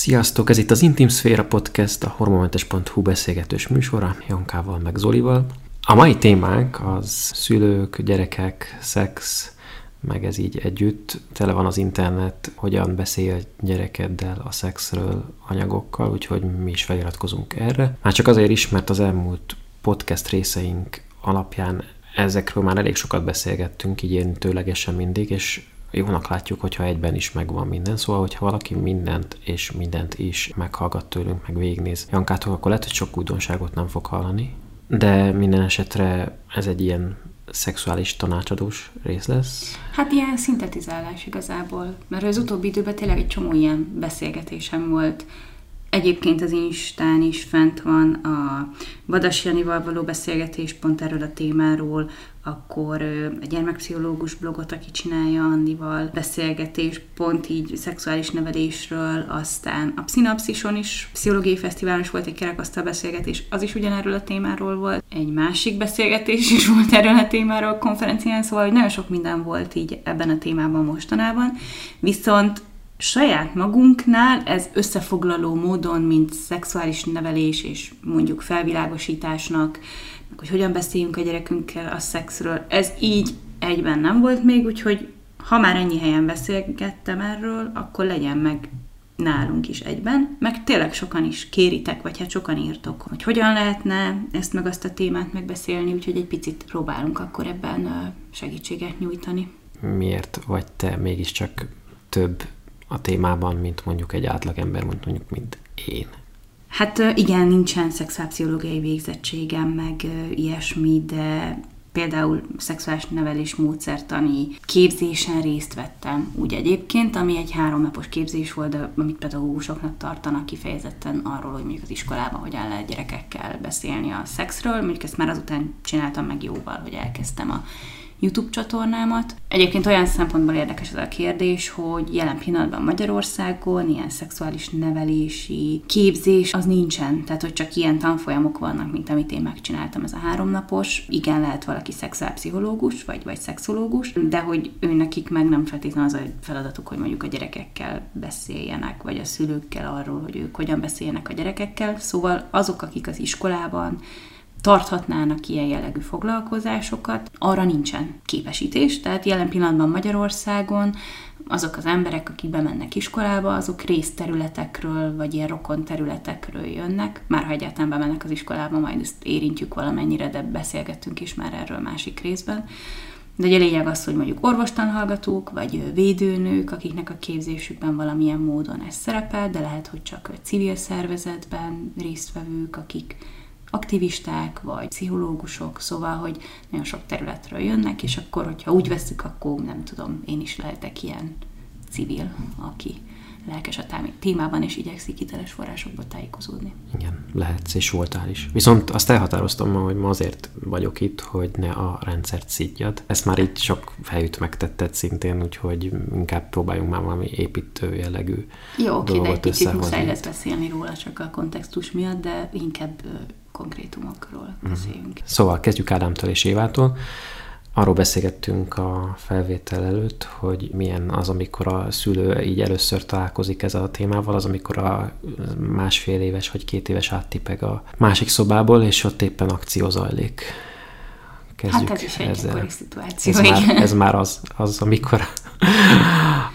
Sziasztok, ez itt az Intim Szféra Podcast, a hormonmentes.hu beszélgetős műsora, Jankával meg Zolival. A mai témánk az szülők, gyerekek, szex, meg ez így együtt. Tele van az internet, hogyan beszél gyerekeddel a szexről anyagokkal, úgyhogy mi is feliratkozunk erre. Már csak azért is, mert az elmúlt podcast részeink alapján ezekről már elég sokat beszélgettünk, így érintőlegesen mindig, és jónak látjuk, hogyha egyben is megvan minden. Szóval, hogyha valaki mindent és mindent is meghallgat tőlünk, meg végignéz Jankától, akkor lehet, hogy sok újdonságot nem fog hallani. De minden esetre ez egy ilyen szexuális tanácsadós rész lesz? Hát ilyen szintetizálás igazából, mert az utóbbi időben tényleg egy csomó ilyen beszélgetésem volt Egyébként az Instán is fent van a Vadas Janival való beszélgetés pont erről a témáról, akkor a gyermekpszichológus blogot, aki csinálja Andival beszélgetés, pont így szexuális nevelésről, aztán a Pszinapszison is, pszichológiai fesztiválon is volt egy kerekasztal beszélgetés, az is ugyanerről a témáról volt. Egy másik beszélgetés is volt erről a témáról konferencián, szóval hogy nagyon sok minden volt így ebben a témában mostanában. Viszont saját magunknál ez összefoglaló módon, mint szexuális nevelés és mondjuk felvilágosításnak, hogy hogyan beszéljünk a gyerekünkkel a szexről, ez így egyben nem volt még, úgyhogy ha már ennyi helyen beszélgettem erről, akkor legyen meg nálunk is egyben, meg tényleg sokan is kéritek, vagy hát sokan írtok, hogy hogyan lehetne ezt meg azt a témát megbeszélni, úgyhogy egy picit próbálunk akkor ebben segítséget nyújtani. Miért vagy te mégiscsak több a témában, mint mondjuk egy átlagember, mondjuk, mint én. Hát igen, nincsen szexuálpszichológiai végzettségem, meg ilyesmi, de például szexuális nevelés módszertani képzésen részt vettem úgy egyébként, ami egy háromnapos képzés volt, de amit pedagógusoknak tartanak kifejezetten arról, hogy mondjuk az iskolában hogyan lehet gyerekekkel beszélni a szexről. Mondjuk ezt már azután csináltam meg jóval, hogy elkezdtem a YouTube csatornámat. Egyébként olyan szempontból érdekes ez a kérdés, hogy jelen pillanatban Magyarországon ilyen szexuális nevelési képzés az nincsen, tehát hogy csak ilyen tanfolyamok vannak, mint amit én megcsináltam, ez a háromnapos. Igen, lehet valaki szexuálpszichológus, vagy, vagy szexológus, de hogy ő nekik meg nem feltétlenül az a feladatuk, hogy mondjuk a gyerekekkel beszéljenek, vagy a szülőkkel arról, hogy ők hogyan beszéljenek a gyerekekkel. Szóval azok, akik az iskolában tarthatnának ilyen jellegű foglalkozásokat, arra nincsen képesítés, tehát jelen pillanatban Magyarországon azok az emberek, akik bemennek iskolába, azok részterületekről, vagy ilyen rokon területekről jönnek, már ha egyáltalán bemennek az iskolába, majd ezt érintjük valamennyire, de beszélgettünk is már erről másik részben. De ugye a lényeg az, hogy mondjuk orvostanhallgatók, vagy védőnők, akiknek a képzésükben valamilyen módon ez szerepel, de lehet, hogy csak civil szervezetben résztvevők, akik aktivisták, vagy pszichológusok, szóval, hogy nagyon sok területről jönnek, és akkor, hogyha úgy veszük, akkor nem tudom, én is lehetek ilyen civil, aki lelkes a témában, és igyekszik hiteles forrásokból tájékozódni. Igen, lehetsz, és voltál is. Viszont azt elhatároztam ma, hogy ma azért vagyok itt, hogy ne a rendszert szidjad. Ezt már itt sok helyütt megtetted szintén, úgyhogy inkább próbáljunk már valami építő jellegű Jó, oké, de egy picit muszáj lesz beszélni róla csak a kontextus miatt, de inkább konkrétumokról mhm. beszéljünk. Mm. Szóval kezdjük Ádámtól és Évától. Arról beszélgettünk a felvétel előtt, hogy milyen az, amikor a szülő így először találkozik ezzel a témával, az, amikor a másfél éves vagy két éves áttipeg a másik szobából, és ott éppen akció zajlik. Kezdjük hát ez is egy ezzel. szituáció, ez Már, ez már az, az amikor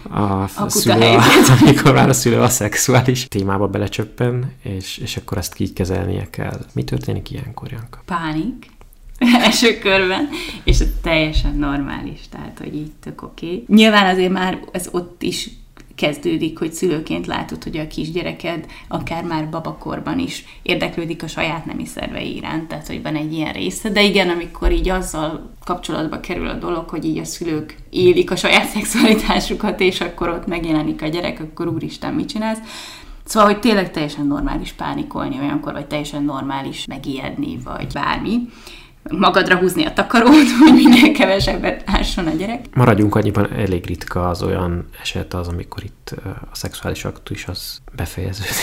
a, a szülő, a, amikor már a szülő a szexuális témába belecsöppen, és, és akkor ezt így kezelnie kell. Mi történik ilyenkor, Janka? Pánik első körben, és teljesen normális, tehát, hogy így tök oké. Okay. Nyilván azért már ez ott is kezdődik, hogy szülőként látod, hogy a kisgyereked akár már babakorban is érdeklődik a saját nemi szervei iránt, tehát hogy van egy ilyen része, de igen, amikor így azzal kapcsolatba kerül a dolog, hogy így a szülők élik a saját szexualitásukat, és akkor ott megjelenik a gyerek, akkor úristen, mit csinálsz? Szóval, hogy tényleg teljesen normális pánikolni olyankor, vagy teljesen normális megijedni, vagy bármi magadra húzni a takarót, hogy minél kevesebbet ásson a gyerek. Maradjunk annyiban, elég ritka az olyan eset az, amikor itt a szexuális aktus az befejeződik.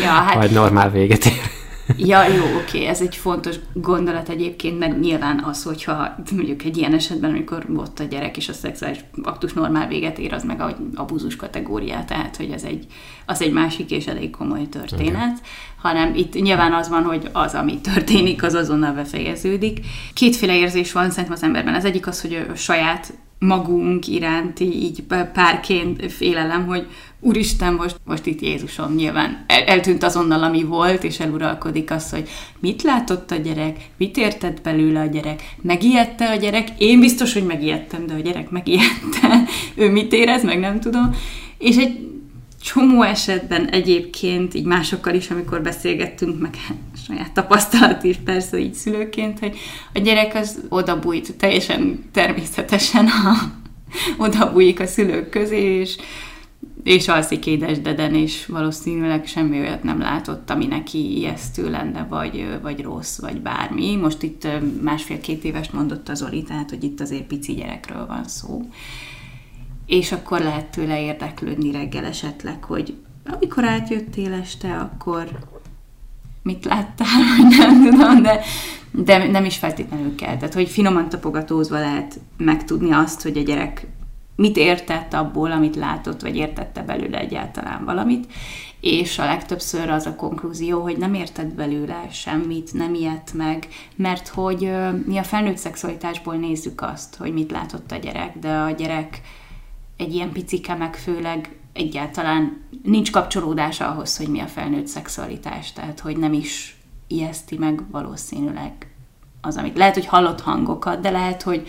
Ja, hát... Vagy normál véget ér. Ja, jó, oké, ez egy fontos gondolat egyébként, mert nyilván az, hogyha mondjuk egy ilyen esetben, amikor ott a gyerek és a szexuális aktus normál véget ér, az meg a abúzus kategóriát, tehát hogy ez egy, az egy másik és elég komoly történet, okay. hanem itt nyilván az van, hogy az, ami történik, az azonnal befejeződik. Kétféle érzés van szerintem az emberben. Az egyik az, hogy a saját magunk iránti így párként félelem, hogy Úristen, most, most itt Jézusom nyilván el, eltűnt azonnal, ami volt, és eluralkodik az, hogy mit látott a gyerek, mit értett belőle a gyerek, megijedte a gyerek, én biztos, hogy megijedtem, de a gyerek megijedte, ő mit érez, meg nem tudom. És egy csomó esetben egyébként, így másokkal is, amikor beszélgettünk, meg saját tapasztalat is persze így szülőként, hogy a gyerek az odabújt teljesen természetesen, ha odabújik a szülők közé, és és alszik édesdeden, és valószínűleg semmi olyat nem látott, ami neki ijesztő lenne, vagy, vagy rossz, vagy bármi. Most itt másfél-két éves mondott az Oli, tehát hogy itt azért pici gyerekről van szó. És akkor lehet tőle érdeklődni reggel esetleg, hogy amikor átjöttél este, akkor mit láttál, vagy nem tudom, de, de nem is feltétlenül kell. Tehát, hogy finoman tapogatózva lehet megtudni azt, hogy a gyerek mit értett abból, amit látott, vagy értette belőle egyáltalán valamit, és a legtöbbször az a konklúzió, hogy nem értett belőle semmit, nem ilyet meg, mert hogy mi a felnőtt szexualitásból nézzük azt, hogy mit látott a gyerek, de a gyerek egy ilyen picike meg főleg egyáltalán nincs kapcsolódása ahhoz, hogy mi a felnőtt szexualitás, tehát hogy nem is ijeszti meg valószínűleg az, amit lehet, hogy hallott hangokat, de lehet, hogy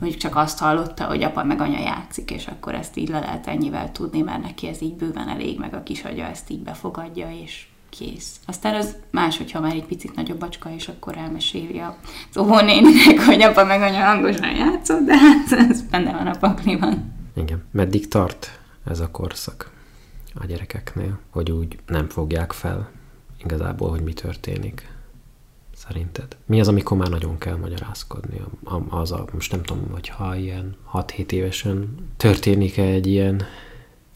mondjuk csak azt hallotta, hogy apa meg anya játszik, és akkor ezt így le lehet ennyivel tudni, mert neki ez így bőven elég, meg a kisagya ezt így befogadja, és kész. Aztán az más, hogyha már egy picit nagyobb bacska, és akkor elmeséli az óvónéninek, hogy apa meg anya hangosan játszott, de hát ez benne van a pakliban. Igen. Meddig tart ez a korszak a gyerekeknél, hogy úgy nem fogják fel igazából, hogy mi történik? Szerinted? Mi az, amikor már nagyon kell magyarázkodni? Az a, most nem tudom, hogy ha ilyen 6-7 évesen történik-e egy ilyen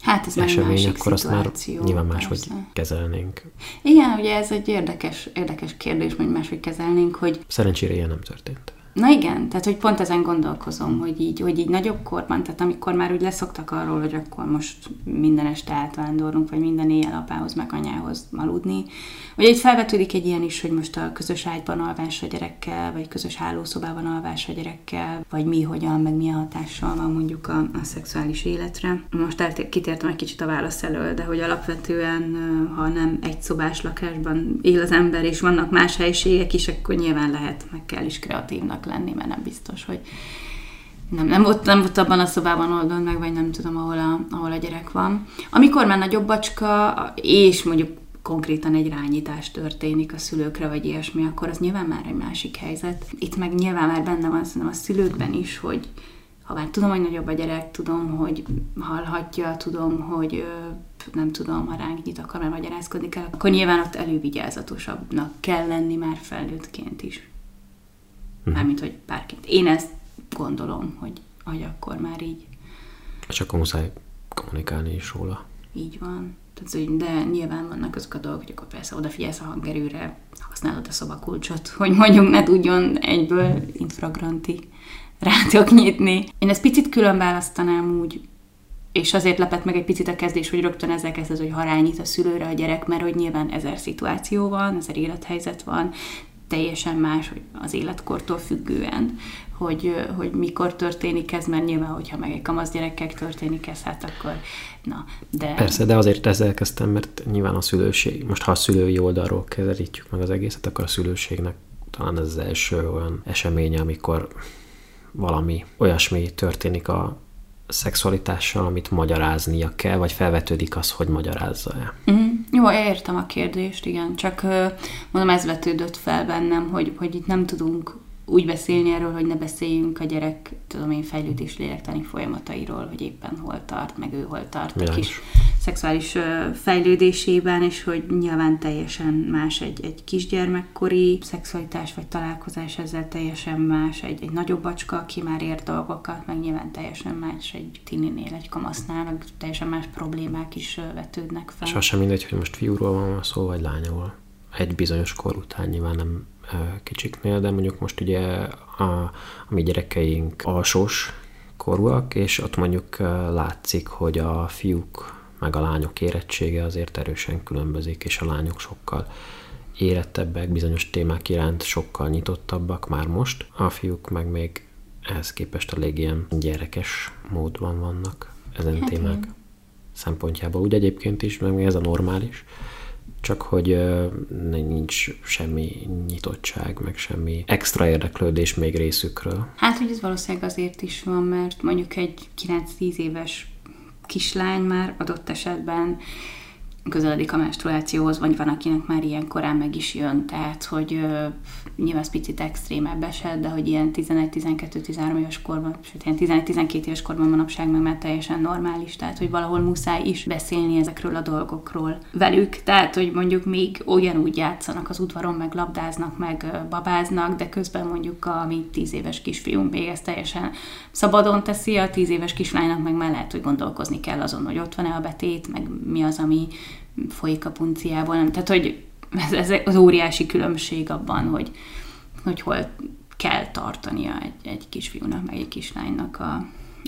Hát ez esemény, akkor azt már nyilván máshogy persze. kezelnénk. Igen, ugye ez egy érdekes, érdekes kérdés, hogy máshogy kezelnénk, hogy... Szerencsére ilyen nem történt. Na igen, tehát hogy pont ezen gondolkozom, hogy így, hogy így nagyobb korban, tehát amikor már úgy leszoktak arról, hogy akkor most minden este átvándorlunk, vagy minden éjjel apához meg anyához aludni, vagy egy felvetődik egy ilyen is, hogy most a közös ágyban alvás a gyerekkel, vagy közös hálószobában alvás a gyerekkel, vagy mi, hogyan, meg milyen hatással van mondjuk a, a szexuális életre. Most eltér, kitértem egy kicsit a válasz elől, de hogy alapvetően, ha nem egy szobás lakásban él az ember, és vannak más helyiségek is, akkor nyilván lehet, meg kell is kreatívnak lenni, mert nem biztos, hogy nem, nem, ott, nem ott abban a szobában oldod meg, vagy nem tudom, ahol a, ahol a gyerek van. Amikor már nagyobb és mondjuk konkrétan egy rányítás történik a szülőkre, vagy ilyesmi, akkor az nyilván már egy másik helyzet. Itt meg nyilván már benne van a szülőkben is, hogy ha már tudom, hogy nagyobb a gyerek, tudom, hogy hallhatja, tudom, hogy nem tudom, ha ránk nyit, akar már magyarázkodni kell, akkor nyilván ott elővigyázatosabbnak kell lenni már felnőttként is. Uh-huh. Mármint, hogy párként. Én ezt gondolom, hogy, hogy akkor már így. És akkor muszáj kommunikálni is róla. Így van. Tehát, de nyilván vannak azok a dolgok, hogy akkor persze odafigyelsz a hangerőre, használod a szobakulcsot, hogy mondjuk ne tudjon egyből infragranti rátok nyitni. Én ezt picit külön választanám úgy, és azért lepett meg egy picit a kezdés, hogy rögtön ezzel kezded, hogy harányít a szülőre a gyerek, mert hogy nyilván ezer szituáció van, ezer élethelyzet van, teljesen más hogy az életkortól függően, hogy, hogy mikor történik ez, mert nyilván, hogyha meg egy kamasz gyerekek történik ez, hát akkor na, de... Persze, de azért ezzel kezdtem, mert nyilván a szülőség, most ha a szülői oldalról kezelítjük meg az egészet, akkor a szülőségnek talán ez az első olyan eseménye, amikor valami olyasmi történik a szexualitással, amit magyaráznia kell, vagy felvetődik az, hogy magyarázza-e. Mm, jó, értem a kérdést, igen, csak mondom, ez vetődött fel bennem, hogy, hogy itt nem tudunk úgy beszélni erről, hogy ne beszéljünk a gyerek, tudom én, fejlődés lélektani folyamatairól, hogy éppen hol tart, meg ő hol tart a kis szexuális fejlődésében, és hogy nyilván teljesen más egy, egy kisgyermekkori szexualitás vagy találkozás, ezzel teljesen más egy, egy nagyobb bacska, aki már ért dolgokat, meg nyilván teljesen más egy tininél, egy kamasznál, teljesen más problémák is vetődnek fel. És az sem mindegy, hogy most fiúról van szó, vagy lányról egy bizonyos kor után nyilván nem kicsiknél, de mondjuk most ugye a, a mi gyerekeink alsós korúak, és ott mondjuk látszik, hogy a fiúk meg a lányok érettsége azért erősen különbözik, és a lányok sokkal érettebbek, bizonyos témák iránt sokkal nyitottabbak már most, a fiúk meg még ehhez képest elég ilyen gyerekes módban vannak ezen hát témák szempontjából. Úgy egyébként is, meg ez a normális, csak hogy nincs semmi nyitottság, meg semmi extra érdeklődés még részükről. Hát, hogy ez valószínűleg azért is van, mert mondjuk egy 9-10 éves kislány már adott esetben közeledik a menstruációhoz, vagy van, akinek már ilyen korán meg is jön, tehát hogy ö, nyilván ez picit extrémebb eset, de hogy ilyen 11-12-13 éves korban, sőt ilyen 11-12 éves korban manapság meg már teljesen normális, tehát hogy valahol muszáj is beszélni ezekről a dolgokról velük, tehát hogy mondjuk még ugyanúgy játszanak az udvaron, meg labdáznak, meg babáznak, de közben mondjuk a mi 10 éves kisfiunk még ezt teljesen szabadon teszi, a 10 éves kislánynak meg már lehet, hogy gondolkozni kell azon, hogy ott van-e a betét, meg mi az, ami folyik a punciából. Tehát, hogy ez, ez az óriási különbség abban, hogy, hogy hol kell tartania egy, egy kisfiúnak, meg egy kislánynak a,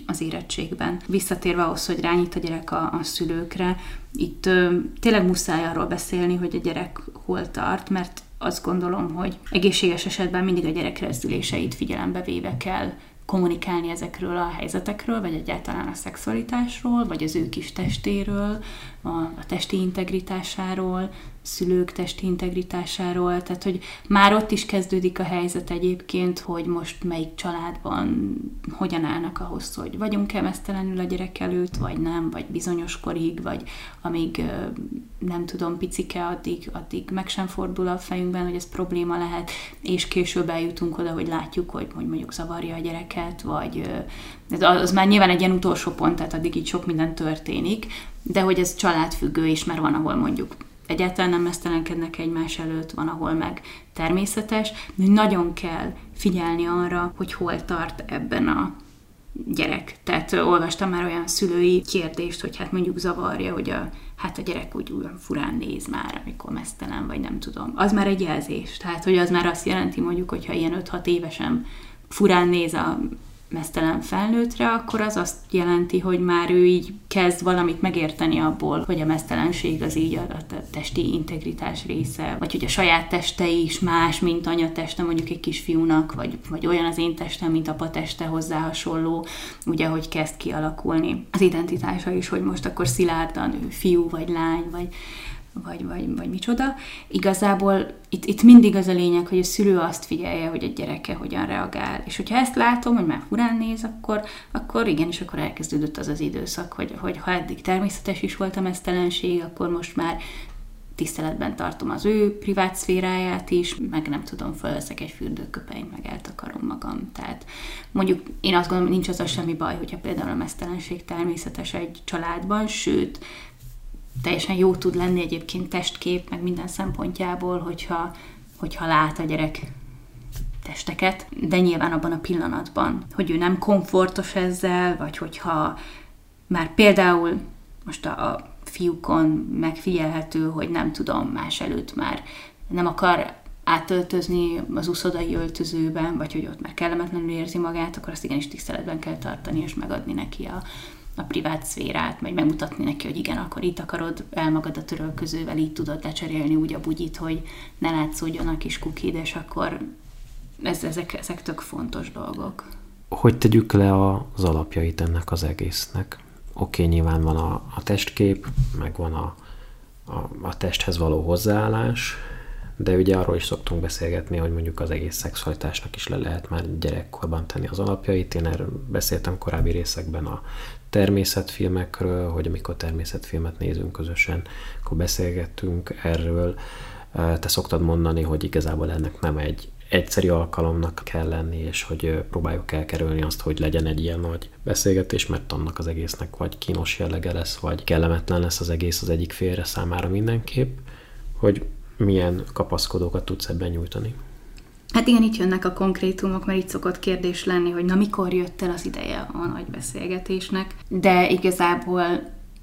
az érettségben. Visszatérve ahhoz, hogy rányít a gyerek a, a szülőkre, itt ö, tényleg muszáj arról beszélni, hogy a gyerek hol tart, mert azt gondolom, hogy egészséges esetben mindig a gyerek rezdüléseit figyelembe véve kell kommunikálni ezekről a helyzetekről, vagy egyáltalán a szexualitásról, vagy az ő kis testéről, a, a testi integritásáról, szülők testi integritásáról, tehát hogy már ott is kezdődik a helyzet egyébként, hogy most melyik családban hogyan állnak ahhoz, hogy vagyunk-e mesztelenül a gyerek előtt, vagy nem, vagy bizonyos korig, vagy amíg nem tudom, picike, addig, addig meg sem fordul a fejünkben, hogy ez probléma lehet, és később eljutunk oda, hogy látjuk, hogy, hogy mondjuk zavarja a gyereket, vagy az már nyilván egy ilyen utolsó pont, tehát addig így sok minden történik, de hogy ez családfüggő is, mert van, ahol mondjuk egyáltalán nem mesztelenkednek egymás előtt, van, ahol meg természetes, de nagyon kell figyelni arra, hogy hol tart ebben a gyerek. Tehát olvastam már olyan szülői kérdést, hogy hát mondjuk zavarja, hogy a, hát a gyerek úgy olyan furán néz már, amikor mesztelen, vagy nem tudom. Az már egy jelzés. Tehát, hogy az már azt jelenti mondjuk, hogyha ilyen 5-6 évesen furán néz a mesztelen felnőttre, akkor az azt jelenti, hogy már ő így kezd valamit megérteni abból, hogy a mesztelenség az így a, testi integritás része, vagy hogy a saját teste is más, mint anyateste mondjuk egy kisfiúnak, vagy, vagy olyan az én testem, mint apa teste hozzá hasonló, ugye, hogy kezd kialakulni. Az identitása is, hogy most akkor szilárdan ő fiú, vagy lány, vagy vagy, vagy, vagy micsoda. Igazából itt, itt mindig az a lényeg, hogy a szülő azt figyelje, hogy a gyereke hogyan reagál. És hogyha ezt látom, hogy már furán néz, akkor, akkor igen, és akkor elkezdődött az az időszak, hogy, hogy ha eddig természetes is volt a mesztelenség, akkor most már tiszteletben tartom az ő privát szféráját is, meg nem tudom, fölveszek egy fürdőköpenyt, meg eltakarom magam. Tehát mondjuk én azt gondolom, nincs az a semmi baj, hogyha például a mesztelenség természetes egy családban, sőt, teljesen jó tud lenni egyébként testkép, meg minden szempontjából, hogyha, hogyha lát a gyerek testeket, de nyilván abban a pillanatban, hogy ő nem komfortos ezzel, vagy hogyha már például most a, a fiúkon megfigyelhető, hogy nem tudom, más előtt már nem akar átöltözni az uszodai öltözőben, vagy hogy ott már kellemetlenül érzi magát, akkor azt igenis tiszteletben kell tartani, és megadni neki a, a privát szférát, vagy megmutatni neki, hogy igen, akkor itt akarod el magad a törölközővel, így tudod lecserélni úgy a bugyit, hogy ne látszódjon a kis kukid, és akkor ez, ezek, ezek tök fontos dolgok. Hogy tegyük le az alapjait ennek az egésznek? Oké, okay, nyilván van a, a testkép, meg van a, a, a testhez való hozzáállás, de ugye arról is szoktunk beszélgetni, hogy mondjuk az egész szexualitásnak is le lehet már gyerekkorban tenni az alapjait. Én erről beszéltem korábbi részekben a természetfilmekről, hogy amikor természetfilmet nézünk közösen, akkor beszélgettünk erről. Te szoktad mondani, hogy igazából ennek nem egy egyszerű alkalomnak kell lenni, és hogy próbáljuk elkerülni azt, hogy legyen egy ilyen nagy beszélgetés, mert annak az egésznek vagy kínos jellege lesz, vagy kellemetlen lesz az egész az egyik félre számára mindenképp, hogy milyen kapaszkodókat tudsz ebben nyújtani. Hát igen, itt jönnek a konkrétumok, mert itt szokott kérdés lenni, hogy na mikor jött el az ideje a nagy beszélgetésnek, de igazából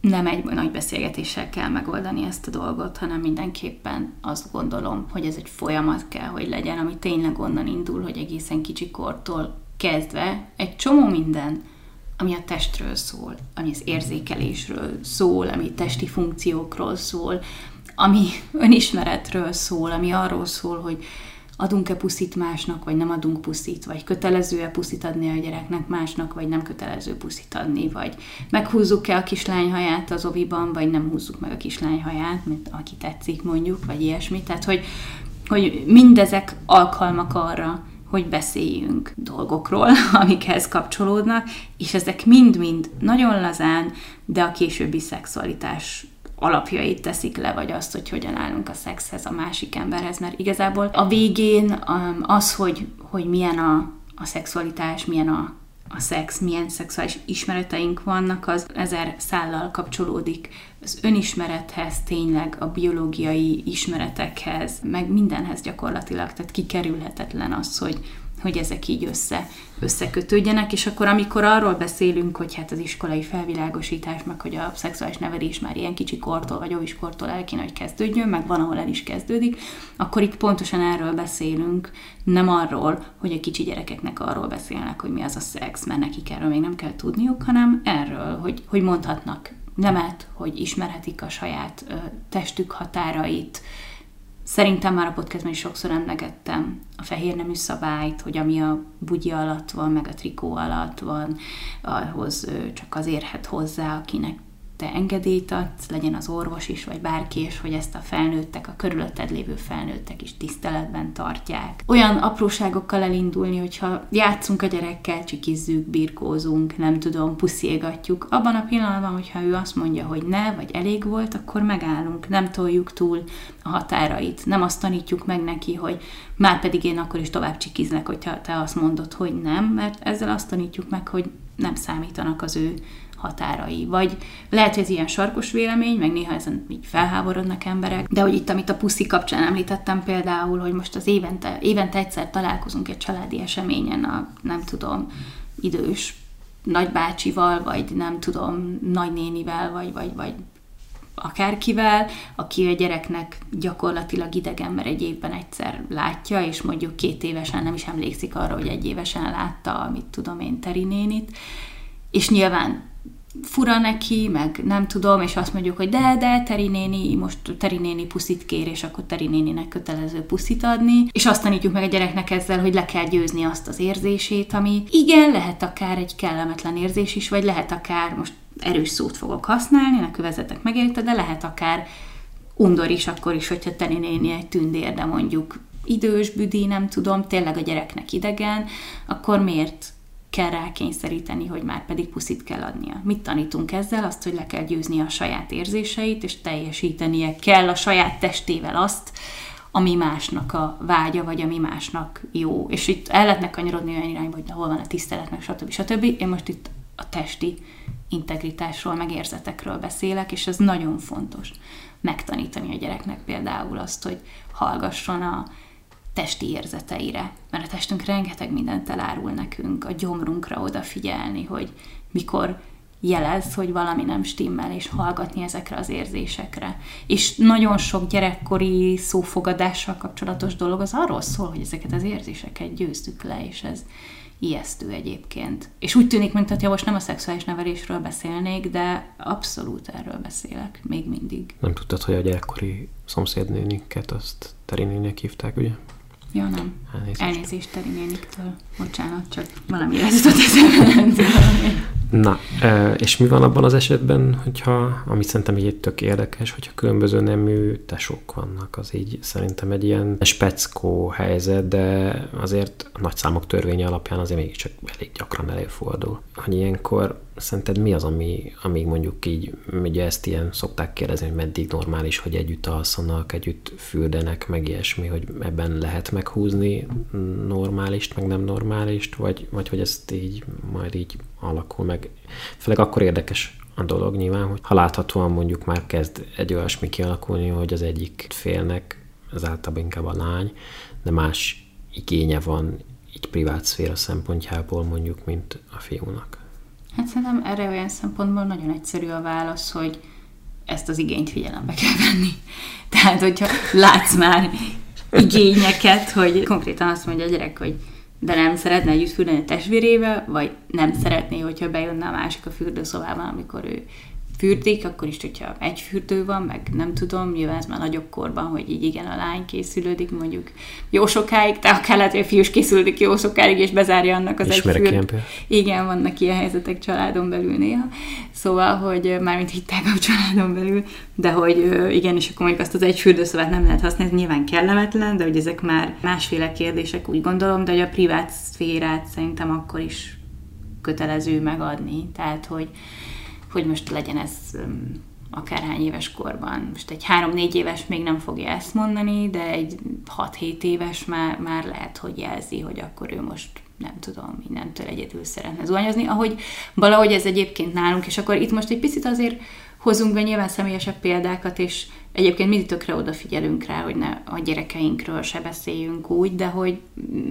nem egy nagy beszélgetéssel kell megoldani ezt a dolgot, hanem mindenképpen azt gondolom, hogy ez egy folyamat kell, hogy legyen, ami tényleg onnan indul, hogy egészen kicsikortól kezdve egy csomó minden, ami a testről szól, ami az érzékelésről szól, ami testi funkciókról szól, ami önismeretről szól, ami arról szól, hogy adunk-e puszit másnak, vagy nem adunk puszit, vagy kötelező-e puszit adni a gyereknek másnak, vagy nem kötelező puszit adni, vagy meghúzzuk-e a kislány haját az oviban, vagy nem húzzuk meg a kislány haját, mint aki tetszik mondjuk, vagy ilyesmi. Tehát, hogy, hogy mindezek alkalmak arra, hogy beszéljünk dolgokról, amikhez kapcsolódnak, és ezek mind-mind nagyon lazán, de a későbbi szexualitás alapjait teszik le, vagy azt, hogy hogyan állunk a szexhez, a másik emberhez, mert igazából a végén um, az, hogy, hogy milyen a, a szexualitás, milyen a, a szex, milyen szexuális ismereteink vannak, az ezer szállal kapcsolódik az önismerethez, tényleg a biológiai ismeretekhez, meg mindenhez gyakorlatilag, tehát kikerülhetetlen az, hogy, hogy ezek így össze, összekötődjenek, és akkor amikor arról beszélünk, hogy hát az iskolai felvilágosítás, meg hogy a szexuális nevelés már ilyen kicsi kortól, vagy óviskortól el kéne, hogy kezdődjön, meg van, ahol el is kezdődik, akkor itt pontosan erről beszélünk, nem arról, hogy a kicsi gyerekeknek arról beszélnek, hogy mi az a szex, mert nekik erről még nem kell tudniuk, hanem erről, hogy, hogy mondhatnak nemet, hogy ismerhetik a saját ö, testük határait, Szerintem már a podcastban is sokszor emlegettem a fehér nemű szabályt, hogy ami a bugyi alatt van, meg a trikó alatt van, ahhoz csak az érhet hozzá, akinek te engedélyt adsz, legyen az orvos is, vagy bárki, és hogy ezt a felnőttek, a körülötted lévő felnőttek is tiszteletben tartják. Olyan apróságokkal elindulni, hogyha játszunk a gyerekkel, csikizzük, birkózunk, nem tudom, puszilgatjuk, abban a pillanatban, hogyha ő azt mondja, hogy ne, vagy elég volt, akkor megállunk, nem toljuk túl a határait, nem azt tanítjuk meg neki, hogy már pedig én akkor is tovább csikizlek, hogyha te azt mondod, hogy nem, mert ezzel azt tanítjuk meg, hogy nem számítanak az ő határai. Vagy lehet, hogy ez ilyen sarkos vélemény, meg néha ezen így felháborodnak emberek, de hogy itt, amit a puszi kapcsán említettem például, hogy most az évente, évente egyszer találkozunk egy családi eseményen a, nem tudom, idős nagybácsival, vagy nem tudom, nagynénivel, vagy, vagy, vagy akárkivel, aki a gyereknek gyakorlatilag idegen, mert egy évben egyszer látja, és mondjuk két évesen nem is emlékszik arra, hogy egy évesen látta, mit tudom én, Teri nénit, és nyilván fura neki, meg nem tudom, és azt mondjuk, hogy de, de, Teri néni, most Teri néni puszit kér, és akkor Teri néninek kötelező puszit adni, és azt tanítjuk meg a gyereknek ezzel, hogy le kell győzni azt az érzését, ami igen, lehet akár egy kellemetlen érzés is, vagy lehet akár, most erős szót fogok használni, ne kövezetek megérte, de lehet akár undor is akkor is, hogyha Teri néni egy tündér, de mondjuk idős, büdi, nem tudom, tényleg a gyereknek idegen, akkor miért kell rá kényszeríteni, hogy már pedig puszit kell adnia. Mit tanítunk ezzel? Azt, hogy le kell győzni a saját érzéseit, és teljesítenie kell a saját testével azt, ami másnak a vágya, vagy ami másnak jó. És itt el lehetne kanyarodni olyan irányba, hogy hol van a tisztelet, meg stb. stb. Én most itt a testi integritásról, meg érzetekről beszélek, és ez nagyon fontos megtanítani a gyereknek például azt, hogy hallgasson a testi érzeteire, mert a testünk rengeteg mindent elárul nekünk, a gyomrunkra odafigyelni, hogy mikor jelez, hogy valami nem stimmel, és hallgatni ezekre az érzésekre. És nagyon sok gyerekkori szófogadással kapcsolatos dolog az arról szól, hogy ezeket az érzéseket győztük le, és ez ijesztő egyébként. És úgy tűnik, mintha most nem a szexuális nevelésről beszélnék, de abszolút erről beszélek, még mindig. Nem tudtad, hogy a gyerekkori szomszédnéniket azt Terinének hívták, ugye? Ja, nem. Elnézést, Elnézést Teri néniktől. Bocsánat, csak valami ez jutott eszembe. Na, és mi van abban az esetben, hogyha, amit szerintem így tök érdekes, hogyha különböző nemű tesók vannak, az így szerintem egy ilyen speckó helyzet, de azért a nagy számok törvénye alapján azért mégiscsak elég gyakran előfordul. Hogy ilyenkor szerinted mi az, ami, amíg mondjuk így, ugye ezt ilyen szokták kérdezni, hogy meddig normális, hogy együtt alszanak, együtt fürdenek, meg ilyesmi, hogy ebben lehet meghúzni normálist, meg nem normálist, vagy, vagy hogy ezt így majd így alakul meg. Főleg akkor érdekes a dolog nyilván, hogy ha láthatóan mondjuk már kezd egy olyasmi kialakulni, hogy az egyik félnek, az általában inkább a lány, de más igénye van így privát szféra szempontjából mondjuk, mint a fiúnak. Hát szerintem erre olyan szempontból nagyon egyszerű a válasz, hogy ezt az igényt figyelembe kell venni. Tehát, hogyha látsz már igényeket, hogy konkrétan azt mondja a gyerek, hogy de nem szeretne együtt fürdeni testvérével, vagy nem szeretné, hogyha bejönne a másik a fürdőszobában, amikor ő fürdik, akkor is, hogyha egy fürdő van, meg nem tudom, nyilván ez már nagyobb korban, hogy így igen, a lány készülődik mondjuk jó sokáig, de akár lehet, hogy a fiús készülődik jó sokáig, és bezárja annak az Ismerek egy fürdőt. Igen, vannak ilyen helyzetek családon belül néha. Szóval, hogy mármint hitták a családon belül, de hogy igen, és akkor mondjuk azt az egy fürdőszobát nem lehet használni, ez nyilván kellemetlen, de hogy ezek már másféle kérdések, úgy gondolom, de hogy a privát szférát szerintem akkor is kötelező megadni. Tehát, hogy hogy most legyen ez akárhány éves korban. Most egy három-négy éves még nem fogja ezt mondani, de egy 6-7 éves már, már lehet, hogy jelzi, hogy akkor ő most nem tudom, mindentől egyedül szeretne zuhanyozni, ahogy valahogy ez egyébként nálunk, és akkor itt most egy picit azért hozunk be nyilván személyesebb példákat, és egyébként mindig tökre odafigyelünk rá, hogy ne a gyerekeinkről se beszéljünk úgy, de hogy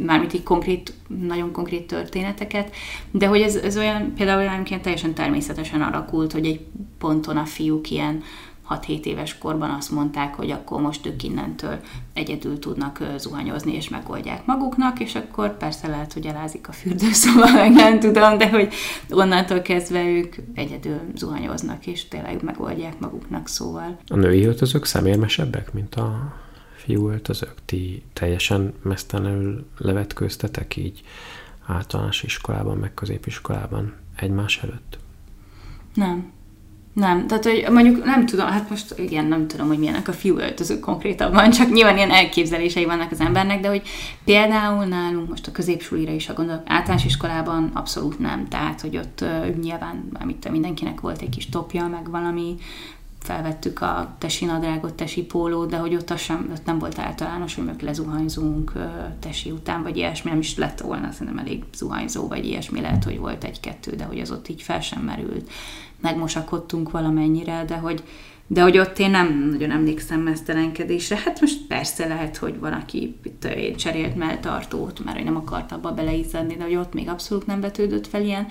mármint így konkrét, nagyon konkrét történeteket, de hogy ez, ez olyan, például olyan teljesen természetesen alakult, hogy egy ponton a fiúk ilyen 6-7 éves korban azt mondták, hogy akkor most ők innentől egyedül tudnak zuhanyozni és megoldják maguknak, és akkor persze lehet, hogy elázik a fürdőszoba, meg nem tudom, de hogy onnantól kezdve ők egyedül zuhanyoznak, és tényleg megoldják maguknak, szóval. A női öltözők szemérmesebbek, mint a fiú öltözők? Ti teljesen mesztelenül levetkőztetek így általános iskolában, meg középiskolában egymás előtt? Nem. Nem, tehát hogy mondjuk nem tudom, hát most igen, nem tudom, hogy milyenek a fiú öltözők konkrétabban, csak nyilván ilyen elképzelései vannak az embernek, de hogy például nálunk most a középsulira is, a gondolok, általános iskolában abszolút nem, tehát hogy ott uh, nyilván amit mindenkinek volt egy kis topja, meg valami, felvettük a tesi nadrágot, tesi pólót, de hogy ott, az sem, ott nem volt általános, hogy meg lezuhanyzunk tesi után, vagy ilyesmi, nem is lett volna, szerintem elég zuhanyzó, vagy ilyesmi lehet, hogy volt egy-kettő, de hogy az ott így fel sem merült megmosakodtunk valamennyire, de hogy, de hogy ott én nem nagyon emlékszem mesztelenkedésre. Hát most persze lehet, hogy van, aki itt cserélt melltartót, mert hogy nem akart abba beleizzadni, de hogy ott még abszolút nem vetődött fel ilyen.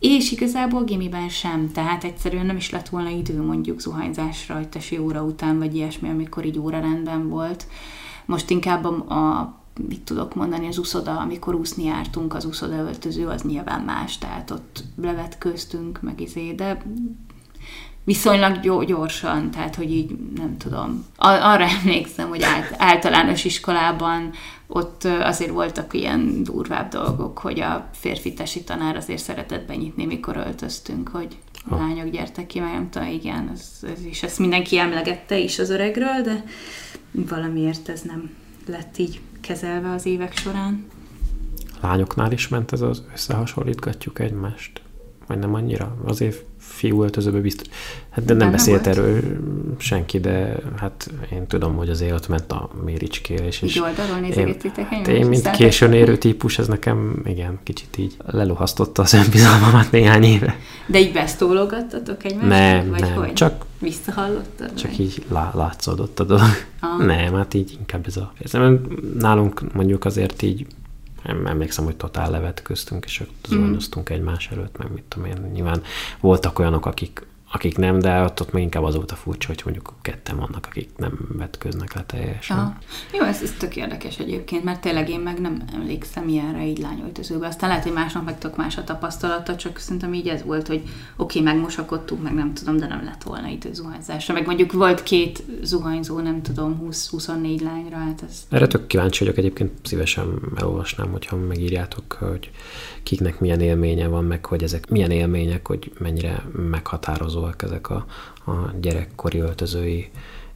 És igazából gimiben sem, tehát egyszerűen nem is lett volna idő mondjuk zuhanyzásra, hogy tesi óra után, vagy ilyesmi, amikor így óra rendben volt. Most inkább a, a mit tudok mondani, az uszoda, amikor úszni jártunk, az uszoda öltöző, az nyilván más, tehát ott levetköztünk, meg izé, de viszonylag gyorsan, tehát hogy így nem tudom. Arra emlékszem, hogy általános iskolában ott azért voltak ilyen durvább dolgok, hogy a férfi tesi tanár azért szeretett benyitni, mikor öltöztünk, hogy a lányok gyertek ki, meg nem tudom, igen, ez, ez is, ezt mindenki emlegette is az öregről, de valamiért ez nem lett így kezelve az évek során. Lányoknál is ment ez az összehasonlítgatjuk egymást? Vagy nem annyira? Azért fiú öltözőbe biztos. Hát de nem, nem beszélt volt. erről senki, de hát én tudom, hogy azért ott ment a méricskélés. Így oldalról nézegettétek hát én, mint későn érő típus, ez nekem igen, kicsit így lelohasztotta az önbizalmamat néhány éve. De így besztólogattatok egymást? Nem, vagy nem, hogy? csak Visszahallottad? Csak vagy? így lá, látszódott a dolog. Ah. Nem, hát így inkább ez a... Nálunk mondjuk azért így nem emlékszem, hogy totál levet köztünk, és ott mm. egymás előtt, meg mit tudom én. Nyilván voltak olyanok, akik akik nem, de ott, ott még inkább az volt a furcsa, hogy mondjuk ketten vannak, akik nem vetköznek le teljesen. Aha. Jó, ez, ez tök érdekes egyébként, mert tényleg én meg nem emlékszem ilyenre így lányöltözőbe. Aztán lehet, hogy másnak meg tök más a tapasztalata, csak szerintem így ez volt, hogy oké, okay, megmosakodtunk, meg nem tudom, de nem lett volna idő zuhanyzásra. Meg mondjuk volt két zuhanyzó, nem tudom, 20-24 lányra, hát ez... Erre tök kíváncsi vagyok, egyébként szívesen elolvasnám, hogyha megírjátok, hogy kiknek milyen élménye van, meg hogy ezek milyen élmények, hogy mennyire meghatározóak ezek a, a gyerekkori öltözői